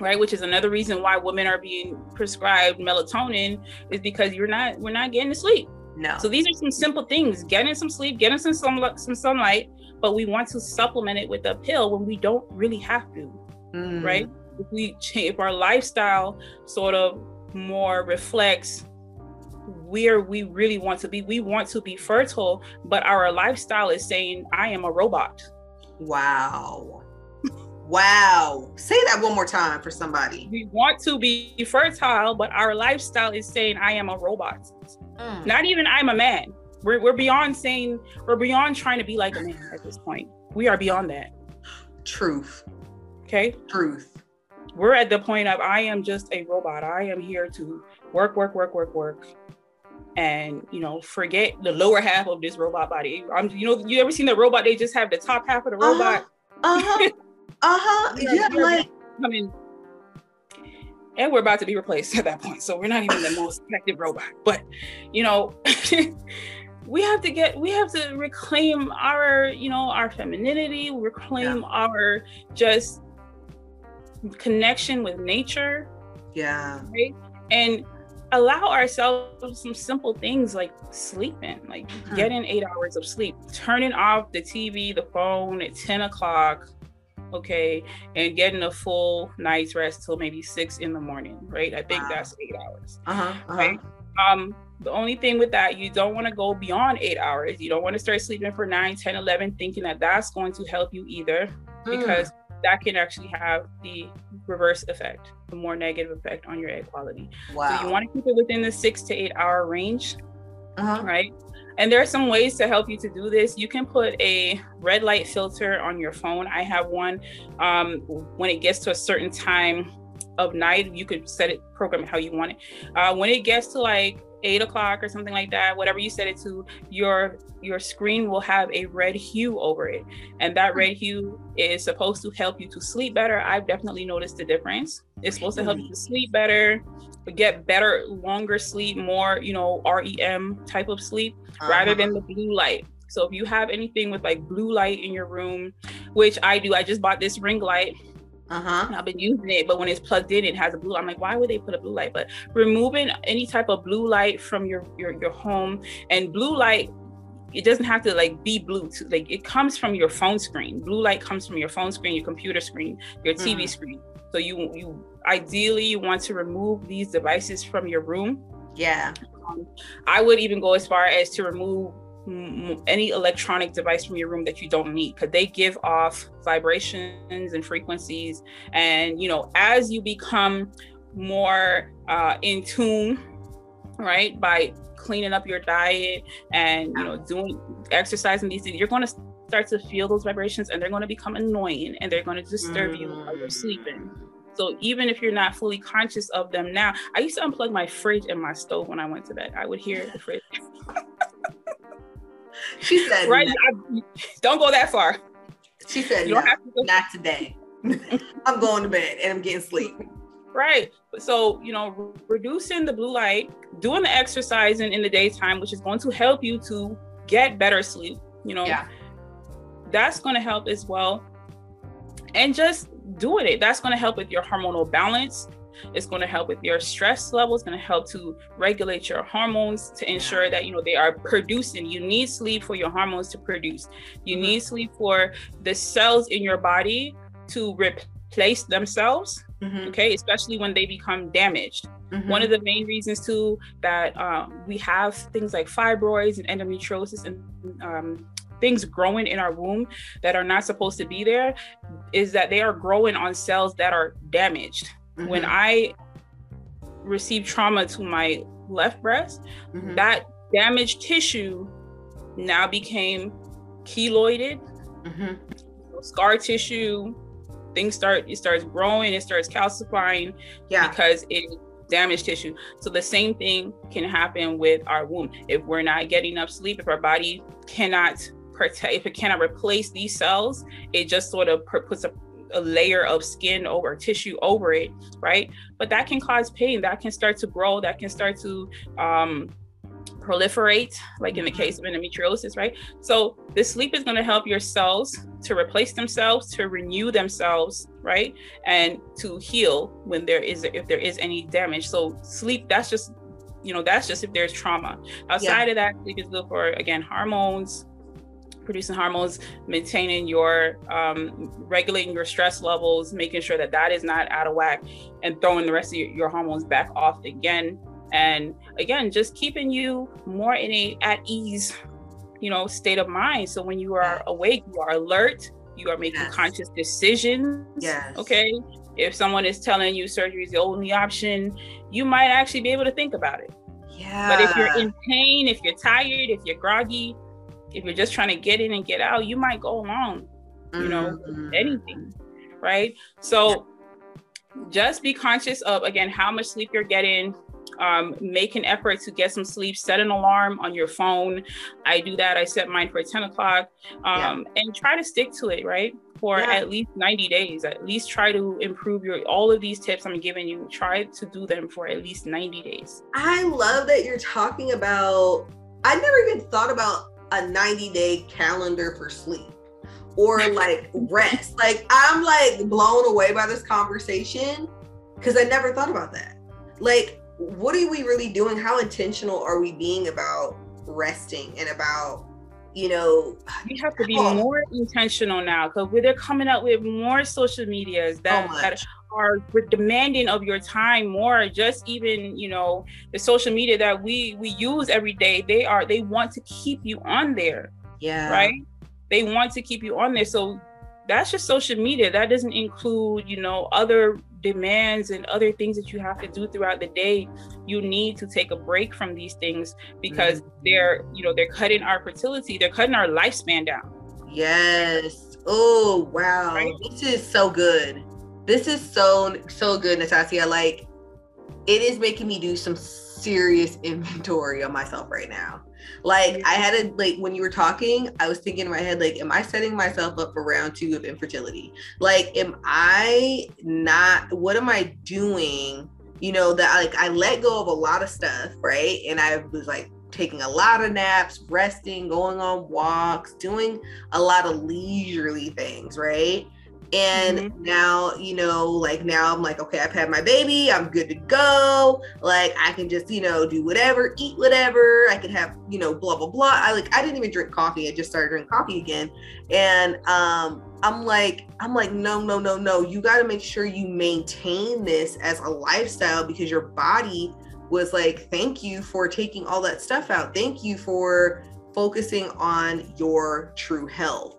right? Which is another reason why women are being prescribed melatonin is because you're not we're not getting to sleep. No. So these are some simple things: getting some sleep, getting some sun, some sunlight, but we want to supplement it with a pill when we don't really have to, mm. right? If we if our lifestyle sort of more reflects where we really want to be. We want to be fertile, but our lifestyle is saying, I am a robot. Wow. Wow. Say that one more time for somebody. We want to be fertile, but our lifestyle is saying, I am a robot. Mm. Not even I'm a man. We're, we're beyond saying, we're beyond trying to be like a man at this point. We are beyond that. Truth. Okay. Truth. We're at the point of, I am just a robot. I am here to work, work, work, work, work and you know forget the lower half of this robot body i'm you know you ever seen the robot they just have the top half of the robot uh-huh uh-huh, uh-huh. yeah like i mean and we're about to be replaced at that point so we're not even the most effective robot but you know we have to get we have to reclaim our you know our femininity reclaim yeah. our just connection with nature yeah right and allow ourselves some simple things like sleeping like mm-hmm. getting eight hours of sleep turning off the tv the phone at 10 o'clock okay and getting a full night's rest till maybe six in the morning right i think wow. that's eight hours uh-huh, uh-huh. right um the only thing with that you don't want to go beyond eight hours you don't want to start sleeping for 9 10 11 thinking that that's going to help you either mm. because that can actually have the reverse effect the more negative effect on your egg quality wow. so you want to keep it within the six to eight hour range uh-huh. right and there are some ways to help you to do this. You can put a red light filter on your phone. I have one. Um, when it gets to a certain time of night, you could set it, program it how you want it. Uh, when it gets to like eight o'clock or something like that, whatever you set it to, your your screen will have a red hue over it, and that red hue is supposed to help you to sleep better. I've definitely noticed the difference. It's supposed to help you to sleep better, get better, longer sleep, more you know REM type of sleep, uh-huh. rather than the blue light. So if you have anything with like blue light in your room, which I do, I just bought this ring light uh-huh. I've been using it, but when it's plugged in, it has a blue. I'm like, why would they put a blue light? But removing any type of blue light from your your your home and blue light it doesn't have to like be blue to, like it comes from your phone screen blue light comes from your phone screen your computer screen your tv mm. screen so you you ideally you want to remove these devices from your room yeah um, i would even go as far as to remove any electronic device from your room that you don't need because they give off vibrations and frequencies. And you know as you become more uh, in tune right by cleaning up your diet and you know doing exercising these things you're going to start to feel those vibrations and they're going to become annoying and they're going to disturb mm. you while you're sleeping. So even if you're not fully conscious of them now i used to unplug my fridge and my stove when i went to bed. I would hear the fridge She said, right. I, don't go that far. She said, you no, have to go. not today. I'm going to bed and I'm getting sleep. Right. So, you know, re- reducing the blue light, doing the exercising in the daytime, which is going to help you to get better sleep, you know, yeah. that's going to help as well. And just doing it, that's going to help with your hormonal balance. It's going to help with your stress level. It's going to help to regulate your hormones to ensure that you know they are producing. You need sleep for your hormones to produce. You mm-hmm. need sleep for the cells in your body to replace themselves. Mm-hmm. Okay, especially when they become damaged. Mm-hmm. One of the main reasons too that um, we have things like fibroids and endometriosis and um, things growing in our womb that are not supposed to be there is that they are growing on cells that are damaged. Mm-hmm. When I received trauma to my left breast, mm-hmm. that damaged tissue now became keloided, mm-hmm. scar tissue. Things start it starts growing, it starts calcifying yeah. because it damaged tissue. So the same thing can happen with our womb. If we're not getting enough sleep, if our body cannot protect, if it cannot replace these cells, it just sort of puts a a layer of skin over tissue over it, right? But that can cause pain. That can start to grow. That can start to um, proliferate, like in the case of endometriosis, right? So the sleep is going to help your cells to replace themselves, to renew themselves, right? And to heal when there is if there is any damage. So sleep, that's just you know that's just if there's trauma. Outside yeah. of that, sleep is good for again hormones, producing hormones, maintaining your um, regulating your stress levels, making sure that that is not out of whack, and throwing the rest of your, your hormones back off again. And again, just keeping you more in a at ease, you know, state of mind. So when you are awake, you are alert, you are making yes. conscious decisions. Yes. Okay. If someone is telling you surgery is the only option, you might actually be able to think about it. Yeah. But if you're in pain, if you're tired, if you're groggy, if you're just trying to get in and get out, you might go along, you know, mm-hmm. anything, right? So just be conscious of again how much sleep you're getting. Um, make an effort to get some sleep. Set an alarm on your phone. I do that. I set mine for 10 o'clock, um, yeah. and try to stick to it. Right for yeah. at least 90 days. At least try to improve your all of these tips I'm giving you. Try to do them for at least 90 days. I love that you're talking about I never even thought about a 90 day calendar for sleep or like rest. Like I'm like blown away by this conversation because I never thought about that. Like, what are we really doing? How intentional are we being about resting and about you know we have to be oh. more intentional now because they're coming up with more social medias that, oh that are demanding of your time more. Just even you know the social media that we we use every day they are they want to keep you on there yeah. right? They want to keep you on there. So that's just social media. That doesn't include you know other demands and other things that you have to do throughout the day you need to take a break from these things because mm-hmm. they're you know they're cutting our fertility they're cutting our lifespan down. Yes. Oh wow. Right? this is so good. This is so so good Nattassia. Like it is making me do some serious inventory on myself right now like I had a like when you were talking, I was thinking in my head, like, am I setting myself up for round two of infertility? Like, am I not what am I doing? You know, that like I let go of a lot of stuff, right? And I was like taking a lot of naps, resting, going on walks, doing a lot of leisurely things, right? And mm-hmm. now, you know, like now I'm like, okay, I've had my baby, I'm good to go. Like I can just, you know, do whatever, eat whatever. I can have, you know, blah blah blah. I like I didn't even drink coffee. I just started drinking coffee again. And um I'm like, I'm like, no, no, no, no. You got to make sure you maintain this as a lifestyle because your body was like, thank you for taking all that stuff out. Thank you for focusing on your true health.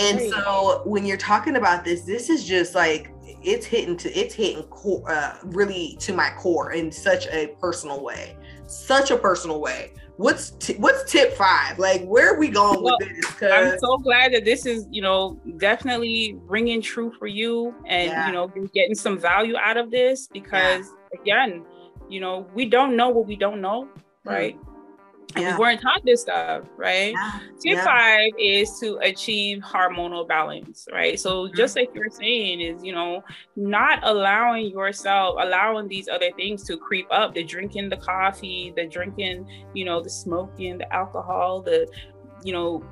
And so when you're talking about this, this is just like it's hitting to it's hitting core, uh, really to my core in such a personal way, such a personal way. What's t- what's tip five? Like where are we going well, with this? I'm so glad that this is you know definitely ringing true for you, and yeah. you know getting some value out of this because yeah. again, you know we don't know what we don't know, hmm. right? Mm-hmm yeah. we weren't taught this stuff, right? Yeah. Tip yeah. five is to achieve hormonal balance, right? So mm-hmm. just like you're saying, is you know, not allowing yourself, allowing these other things to creep up, the drinking the coffee, the drinking, you know, the smoking, the alcohol, the, you know,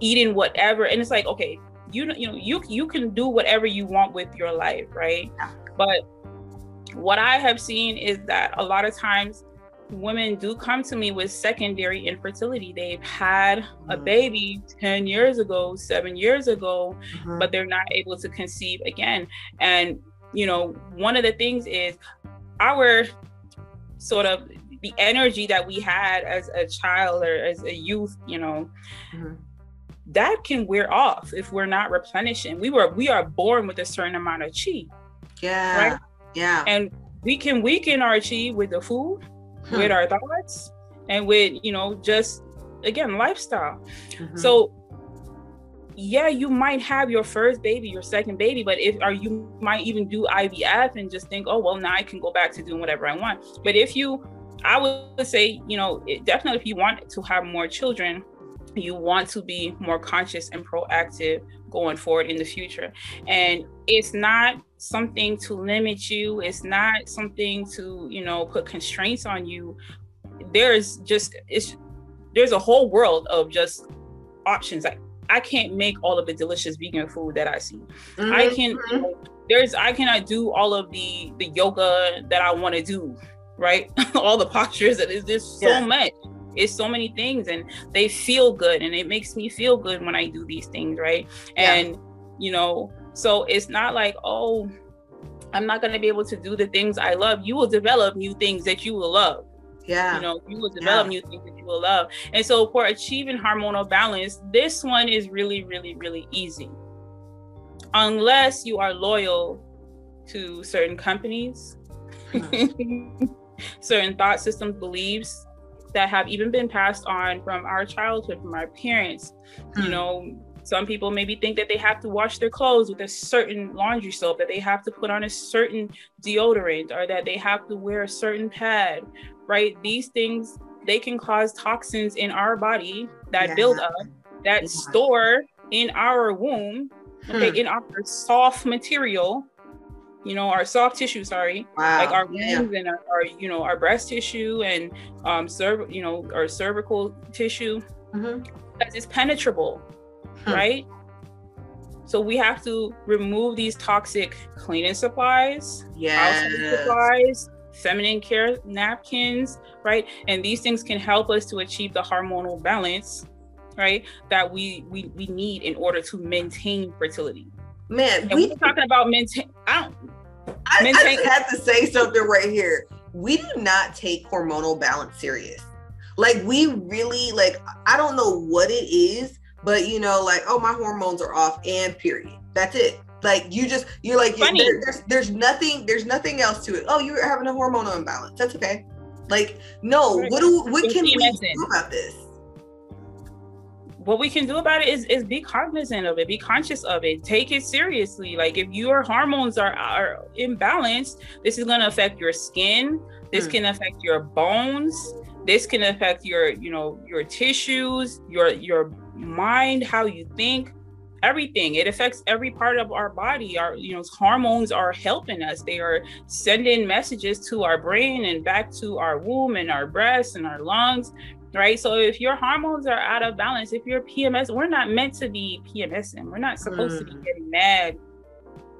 eating whatever. And it's like, okay, you know, you know, you you can do whatever you want with your life, right? But what I have seen is that a lot of times women do come to me with secondary infertility. They've had mm-hmm. a baby 10 years ago, seven years ago, mm-hmm. but they're not able to conceive again. And, you know, one of the things is our sort of the energy that we had as a child or as a youth, you know. Mm-hmm. That can wear off if we're not replenishing. We were we are born with a certain amount of chi. Yeah. Right? Yeah. And we can weaken our chi with the food, hmm. with our thoughts and with you know just again lifestyle mm-hmm. so yeah you might have your first baby your second baby but if or you might even do ivf and just think oh well now i can go back to doing whatever i want but if you i would say you know it, definitely if you want to have more children you want to be more conscious and proactive going forward in the future. And it's not something to limit you. It's not something to you know put constraints on you. There's just it's there's a whole world of just options. Like i can't make all of the delicious vegan food that i see. Mm-hmm. i can you know, there's i cannot do all of the the yoga that i want to do right? All the postures that is just so yeah. much it's so many things and they feel good and it makes me feel good when i do these things right yeah. and you know so it's not like, oh, I'm not going to be able to do the things I love. You will develop new things that you will love. Yeah. You know, you will develop yeah. new things that you will love. And so for achieving hormonal balance, this one is really, really, really easy. Unless you are loyal to certain companies, hmm. certain thought systems, beliefs that have even been passed on from our childhood, from our parents. You hmm. know, some people maybe think that they have to wash their clothes with a certain laundry soap, that they have to put on a certain deodorant, or that they have to wear a certain pad, right? These things, they can cause toxins in our body that yeah. build up, that yeah. store in our womb, okay, hmm. in our soft material, you know, our soft tissue, sorry, wow. like our yeah. wombs and our, our, you know, our breast tissue and um, cerv- you know, our cervical tissue, mm-hmm. because it's penetrable, hmm. right? So we have to remove these toxic cleaning supplies, yes. supplies, feminine care napkins, right? And these things can help us to achieve the hormonal balance, right? That we we we need in order to maintain fertility. Man, and we, are talking about maintain. I don't. I, maintain- I just have to say something right here. We do not take hormonal balance serious. Like we really like. I don't know what it is, but you know, like oh my hormones are off and period. That's it. Like you just you're like there, there's there's nothing there's nothing else to it. Oh, you're having a hormonal imbalance. That's okay. Like no, what do what can we do about this? What we can do about it is is be cognizant of it, be conscious of it, take it seriously. Like if your hormones are are imbalanced, this is going to affect your skin. This mm. can affect your bones. This can affect your you know your tissues, your your mind, how you think, everything. It affects every part of our body. Our you know hormones are helping us. They are sending messages to our brain and back to our womb and our breasts and our lungs right? So if your hormones are out of balance, if you're PMS, we're not meant to be PMSing. We're not supposed mm. to be mm. getting mad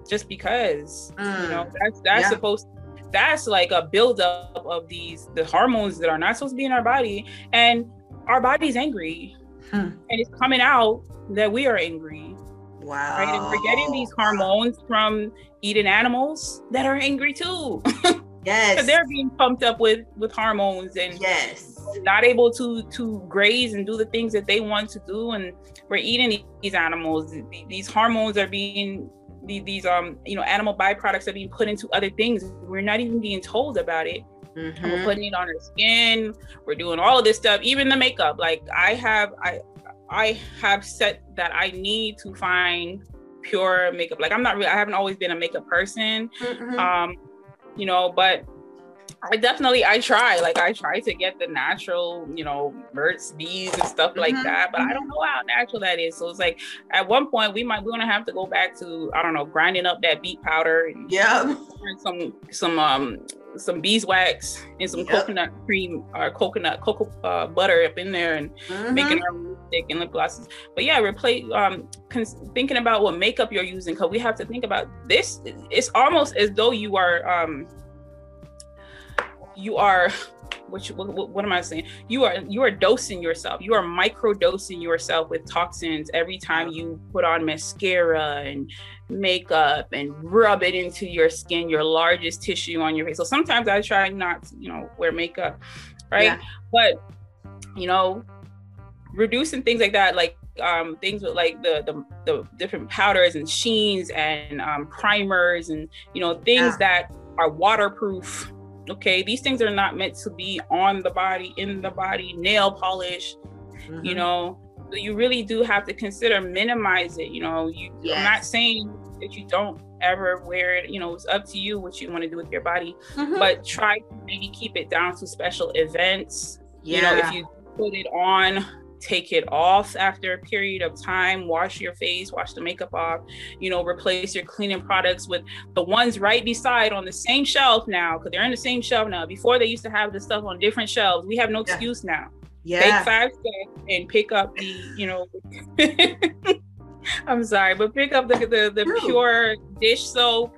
just because. Mm. You know, mm. that's that's yeah. supposed that's like a buildup of these the hormones that are not supposed to be in our body. And our body's angry. Hmm. And it's coming out that we are angry. Wow. Right. And we're getting these hormones from eating animals that are angry too. yes. Because they're being pumped up with with hormones and yes not able to to graze and do the things that they want to do. And we're eating these animals. These hormones are being these um you know animal byproducts are being put into other things. We're not even being told about it. Mm-hmm. we're putting it on our skin. We're doing all of this stuff even the makeup. Like i have i i have set that i need to find pure makeup. Like i'm not really i haven't always been a makeup person. Mm-hmm. um you know but I definitely I try like I try to get the natural you know Burt's bees and stuff like mm-hmm. that but I don't know how natural that is so it's like at one point we might we're gonna have to go back to I don't know grinding up that beet powder and yeah some some um some beeswax and some yep. coconut cream or uh, coconut cocoa uh, butter up in there and mm-hmm. making our lipstick and lip glosses but yeah replace um cons- thinking about what makeup you're using because we have to think about this it's almost as though you are um you are which what, what, am I saying? You are you are dosing yourself. You are micro dosing yourself with toxins every time you put on mascara and makeup and rub it into your skin, your largest tissue on your face. So sometimes I try not to, you know, wear makeup, right? Yeah. But you know, reducing things like that, like um, things with like the, the, the different powders and sheens and um, primers and you know things yeah. that are waterproof okay these things are not meant to be on the body in the body nail polish mm-hmm. you know so you really do have to consider minimize it you know you yes. i'm not saying that you don't ever wear it you know it's up to you what you want to do with your body mm-hmm. but try to maybe keep it down to special events yeah. you know if you put it on take it off after a period of time wash your face wash the makeup off you know replace your cleaning products with the ones right beside on the same shelf now because they're in the same shelf now. Before they used to have the stuff on different shelves. We have no excuse yeah. now yeah. take five steps and pick up the you know i'm sorry but pick up the the, the pure dish soap.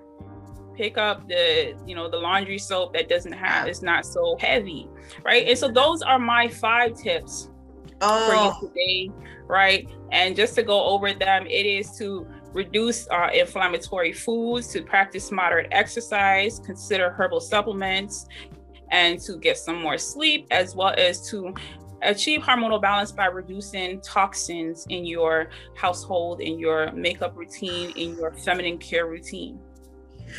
Pick up the you know the laundry soap that doesn't have it's not so heavy right? And so those are my five tips oh. for you oh. today, right? And just to go over them, it is to reduce uh, inflammatory foods, to practice moderate exercise, consider herbal supplements, and to get some more sleep, as well as to achieve hormonal balance by reducing toxins in your household, in your makeup routine, in your feminine care routine.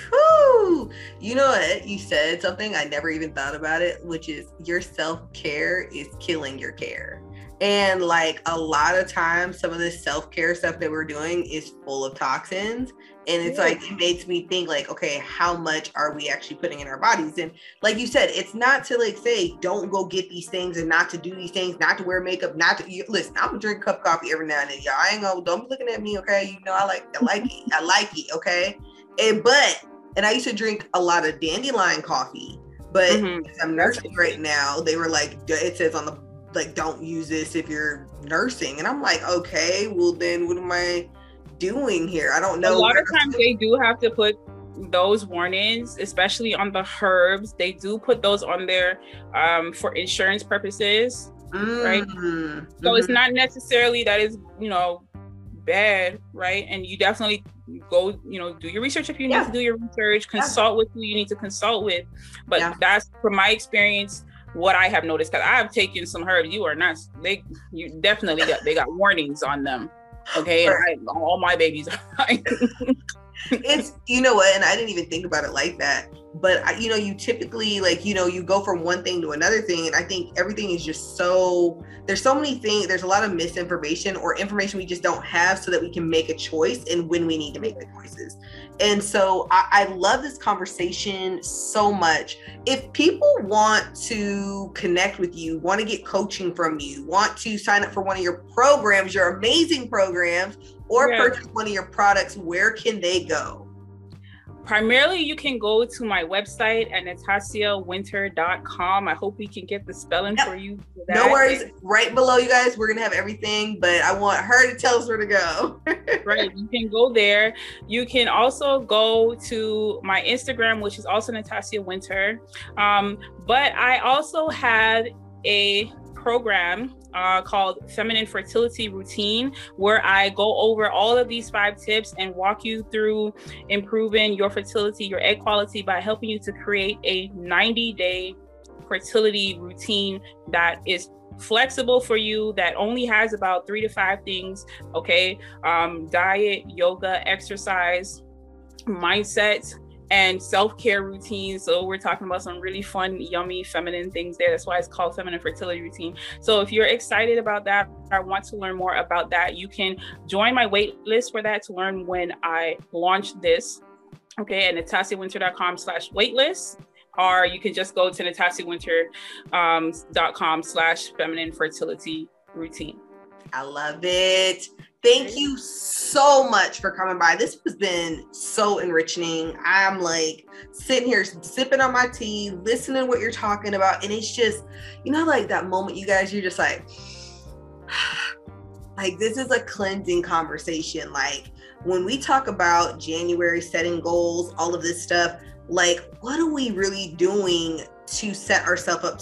Whew. You know what? You said something I never even thought about it, which is your self care is killing your care. And like a lot of times, some of the self care stuff that we're doing is full of toxins. And it's yeah. like, it makes me think, like, okay, how much are we actually putting in our bodies? And like you said, it's not to like say, don't go get these things and not to do these things, not to wear makeup, not to you, listen. I'm gonna drink a cup of coffee every now and then. Y'all I ain't gonna, don't be looking at me, okay? You know, I like, I like it. I like it, okay? And but and I used to drink a lot of dandelion coffee. But mm-hmm. I'm nursing right now. They were like, it says on the like, don't use this if you're nursing, and I'm like, okay, well then what am I doing here? I don't know. A lot of times they do have to put those warnings, especially on the herbs. They do put those on there um, for insurance purposes, mm-hmm. right? So mm-hmm. it's not necessarily that is you know bad, right? And you definitely go, you know, do your research if you yeah. need to do your research, consult yeah. with who you need to consult with. But yeah. that's from my experience what I have noticed because I've taken some herbs. You are not they you definitely got they got warnings on them. Okay. I, all my babies it's you know what, and I didn't even think about it like that. But you know, you typically like you know you go from one thing to another thing, and I think everything is just so there's so many things. There's a lot of misinformation or information we just don't have, so that we can make a choice and when we need to make the choices. And so I, I love this conversation so much. If people want to connect with you, want to get coaching from you, want to sign up for one of your programs, your amazing programs, or yeah. purchase one of your products, where can they go? Primarily you can go to my website at nattassiawynter.com i hope we can get the spelling yep. for you for no worries. Right below you guys we're gonna have everything but i want her to tell us where to go. Right you can go there. You can also go to my instagram which is also Nattassia Wynter. Um, but i also have a program uh, called Feminine Fertility Routine, where I go over all of these five tips and walk you through improving your fertility, your egg quality by helping you to create a 90 day fertility routine that is flexible for you that only has about three to five things okay? Um, diet yoga exercise mindset and self-care routines. So we're talking about some really fun, yummy, feminine things there. That's why it's called feminine fertility routine. So if you're excited about that, I want to learn more about that, you can join my wait list for that to learn when I launch this. Okay, at nattassiawynter.com slash waitlist. Or you can just go to nattassiawynter.com um, slash feminine fertility routine. I love it. Thank you so much for coming by. This has been so enriching. I'm like sitting here sipping on my tea, listening to what you're talking about. And it's just, you know, like that moment you guys, you're just like, like this is a cleansing conversation. Like when we talk about January setting goals, all of this stuff, like what are we really doing to set ourselves up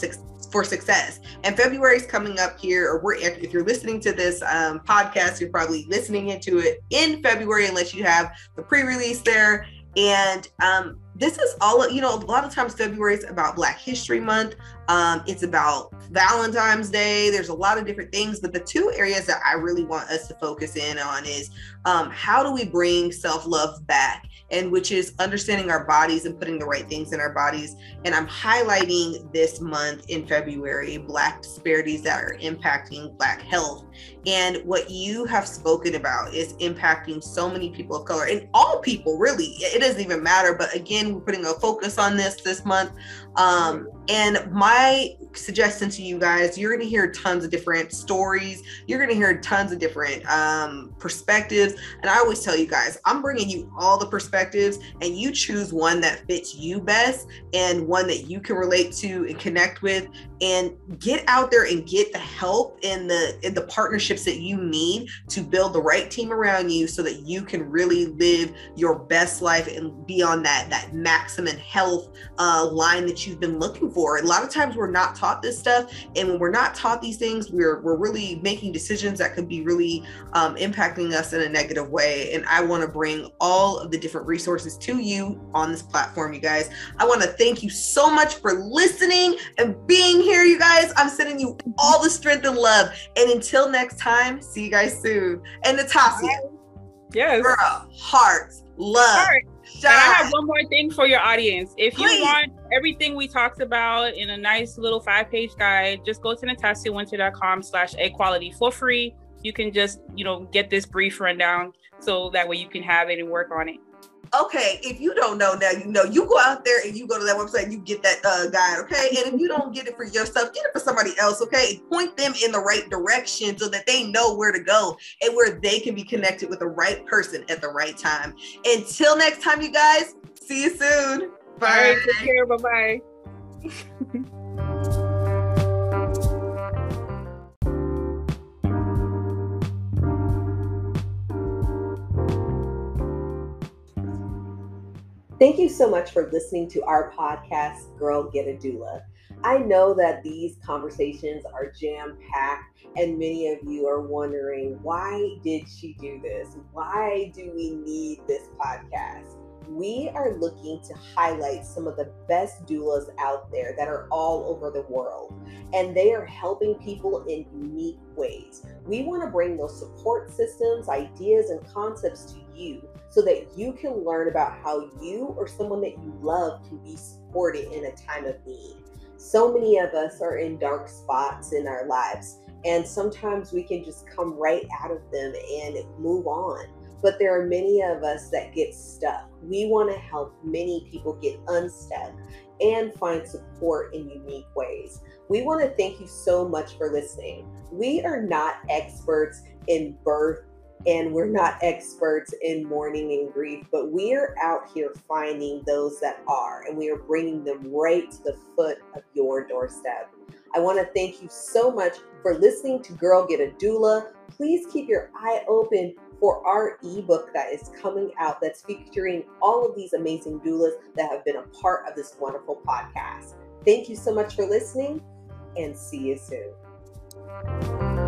for success. And February is coming up here, or we're if you're listening to this um, podcast, you're probably listening into it in February, unless you have the pre-release there. And um, this is all you know. A lot of times, February is about Black History Month. Um, it's about Valentine's Day. There's a lot of different things, but the two areas that I really want us to focus in on is um, how do we bring self love back and which is understanding our bodies and putting the right things in our bodies. And I'm highlighting this month in February Black disparities that are impacting Black health. And what you have spoken about is impacting so many people of color and all people, really. It doesn't even matter. But again, we're putting a focus on this this month. Um, and my suggestion to you guys, you're going to hear tons of different stories. You're going to hear tons of different um, perspectives. And I always tell you guys, I'm bringing you all the perspectives, and you choose one that fits you best and one that you can relate to and connect with, and get out there and get the help and the the partnerships that you need to build the right team around you, so that you can really live your best life and be on that that maximum health uh, line that you've been looking for. A lot of times we're not taught this stuff, and when we're not taught these things, we're we're really making decisions that could be really um, impacting us in a negative way. And I want to bring all of the different resources to you on this platform, you guys. I want to thank you so much for listening and being here, you guys. I'm sending you all the strength and love. And until next time, see you guys soon. And Natasha, yes, girl, hearts, love. Heart. And I have one more thing for your audience. If Please. you want everything we talked about in a nice little five-page guide, just go to nattassiawynter.com slash equality for free. You can just, you know, get this brief rundown so that way you can have it and work on it okay, if you don't know now, you know, you go out there and you go to that website and you get that uh, guide, okay? And if you don't get it for yourself, get it for somebody else, okay? Point them in the right direction so that they know where to go and where they can be connected with the right person at the right time. Until next time, you guys, See you soon. Bye. Right, take care. Bye bye. Thank you so much for listening to our podcast, Girl Get a Doula. I know that these conversations are jam packed, and many of you are wondering why did she do this? Why do we need this podcast? We are looking to highlight some of the best doulas out there that are all over the world, and they are helping people in unique ways. We want to bring those support systems, ideas, and concepts to you so that you can learn about how you or someone that you love can be supported in a time of need. So many of us are in dark spots in our lives, and sometimes we can just come right out of them and move on. But there are many of us that get stuck. We want to help many people get unstuck and find support in unique ways. We want to thank you so much for listening. We are not experts in birth and we're not experts in mourning and grief, but we are out here finding those that are, and we are bringing them right to the foot of your doorstep. I want to thank you so much for listening to Girl Get a Doula. Please keep your eye open for our ebook that is coming out that's featuring all of these amazing doulas that have been a part of this wonderful podcast. Thank you so much for listening and see you soon.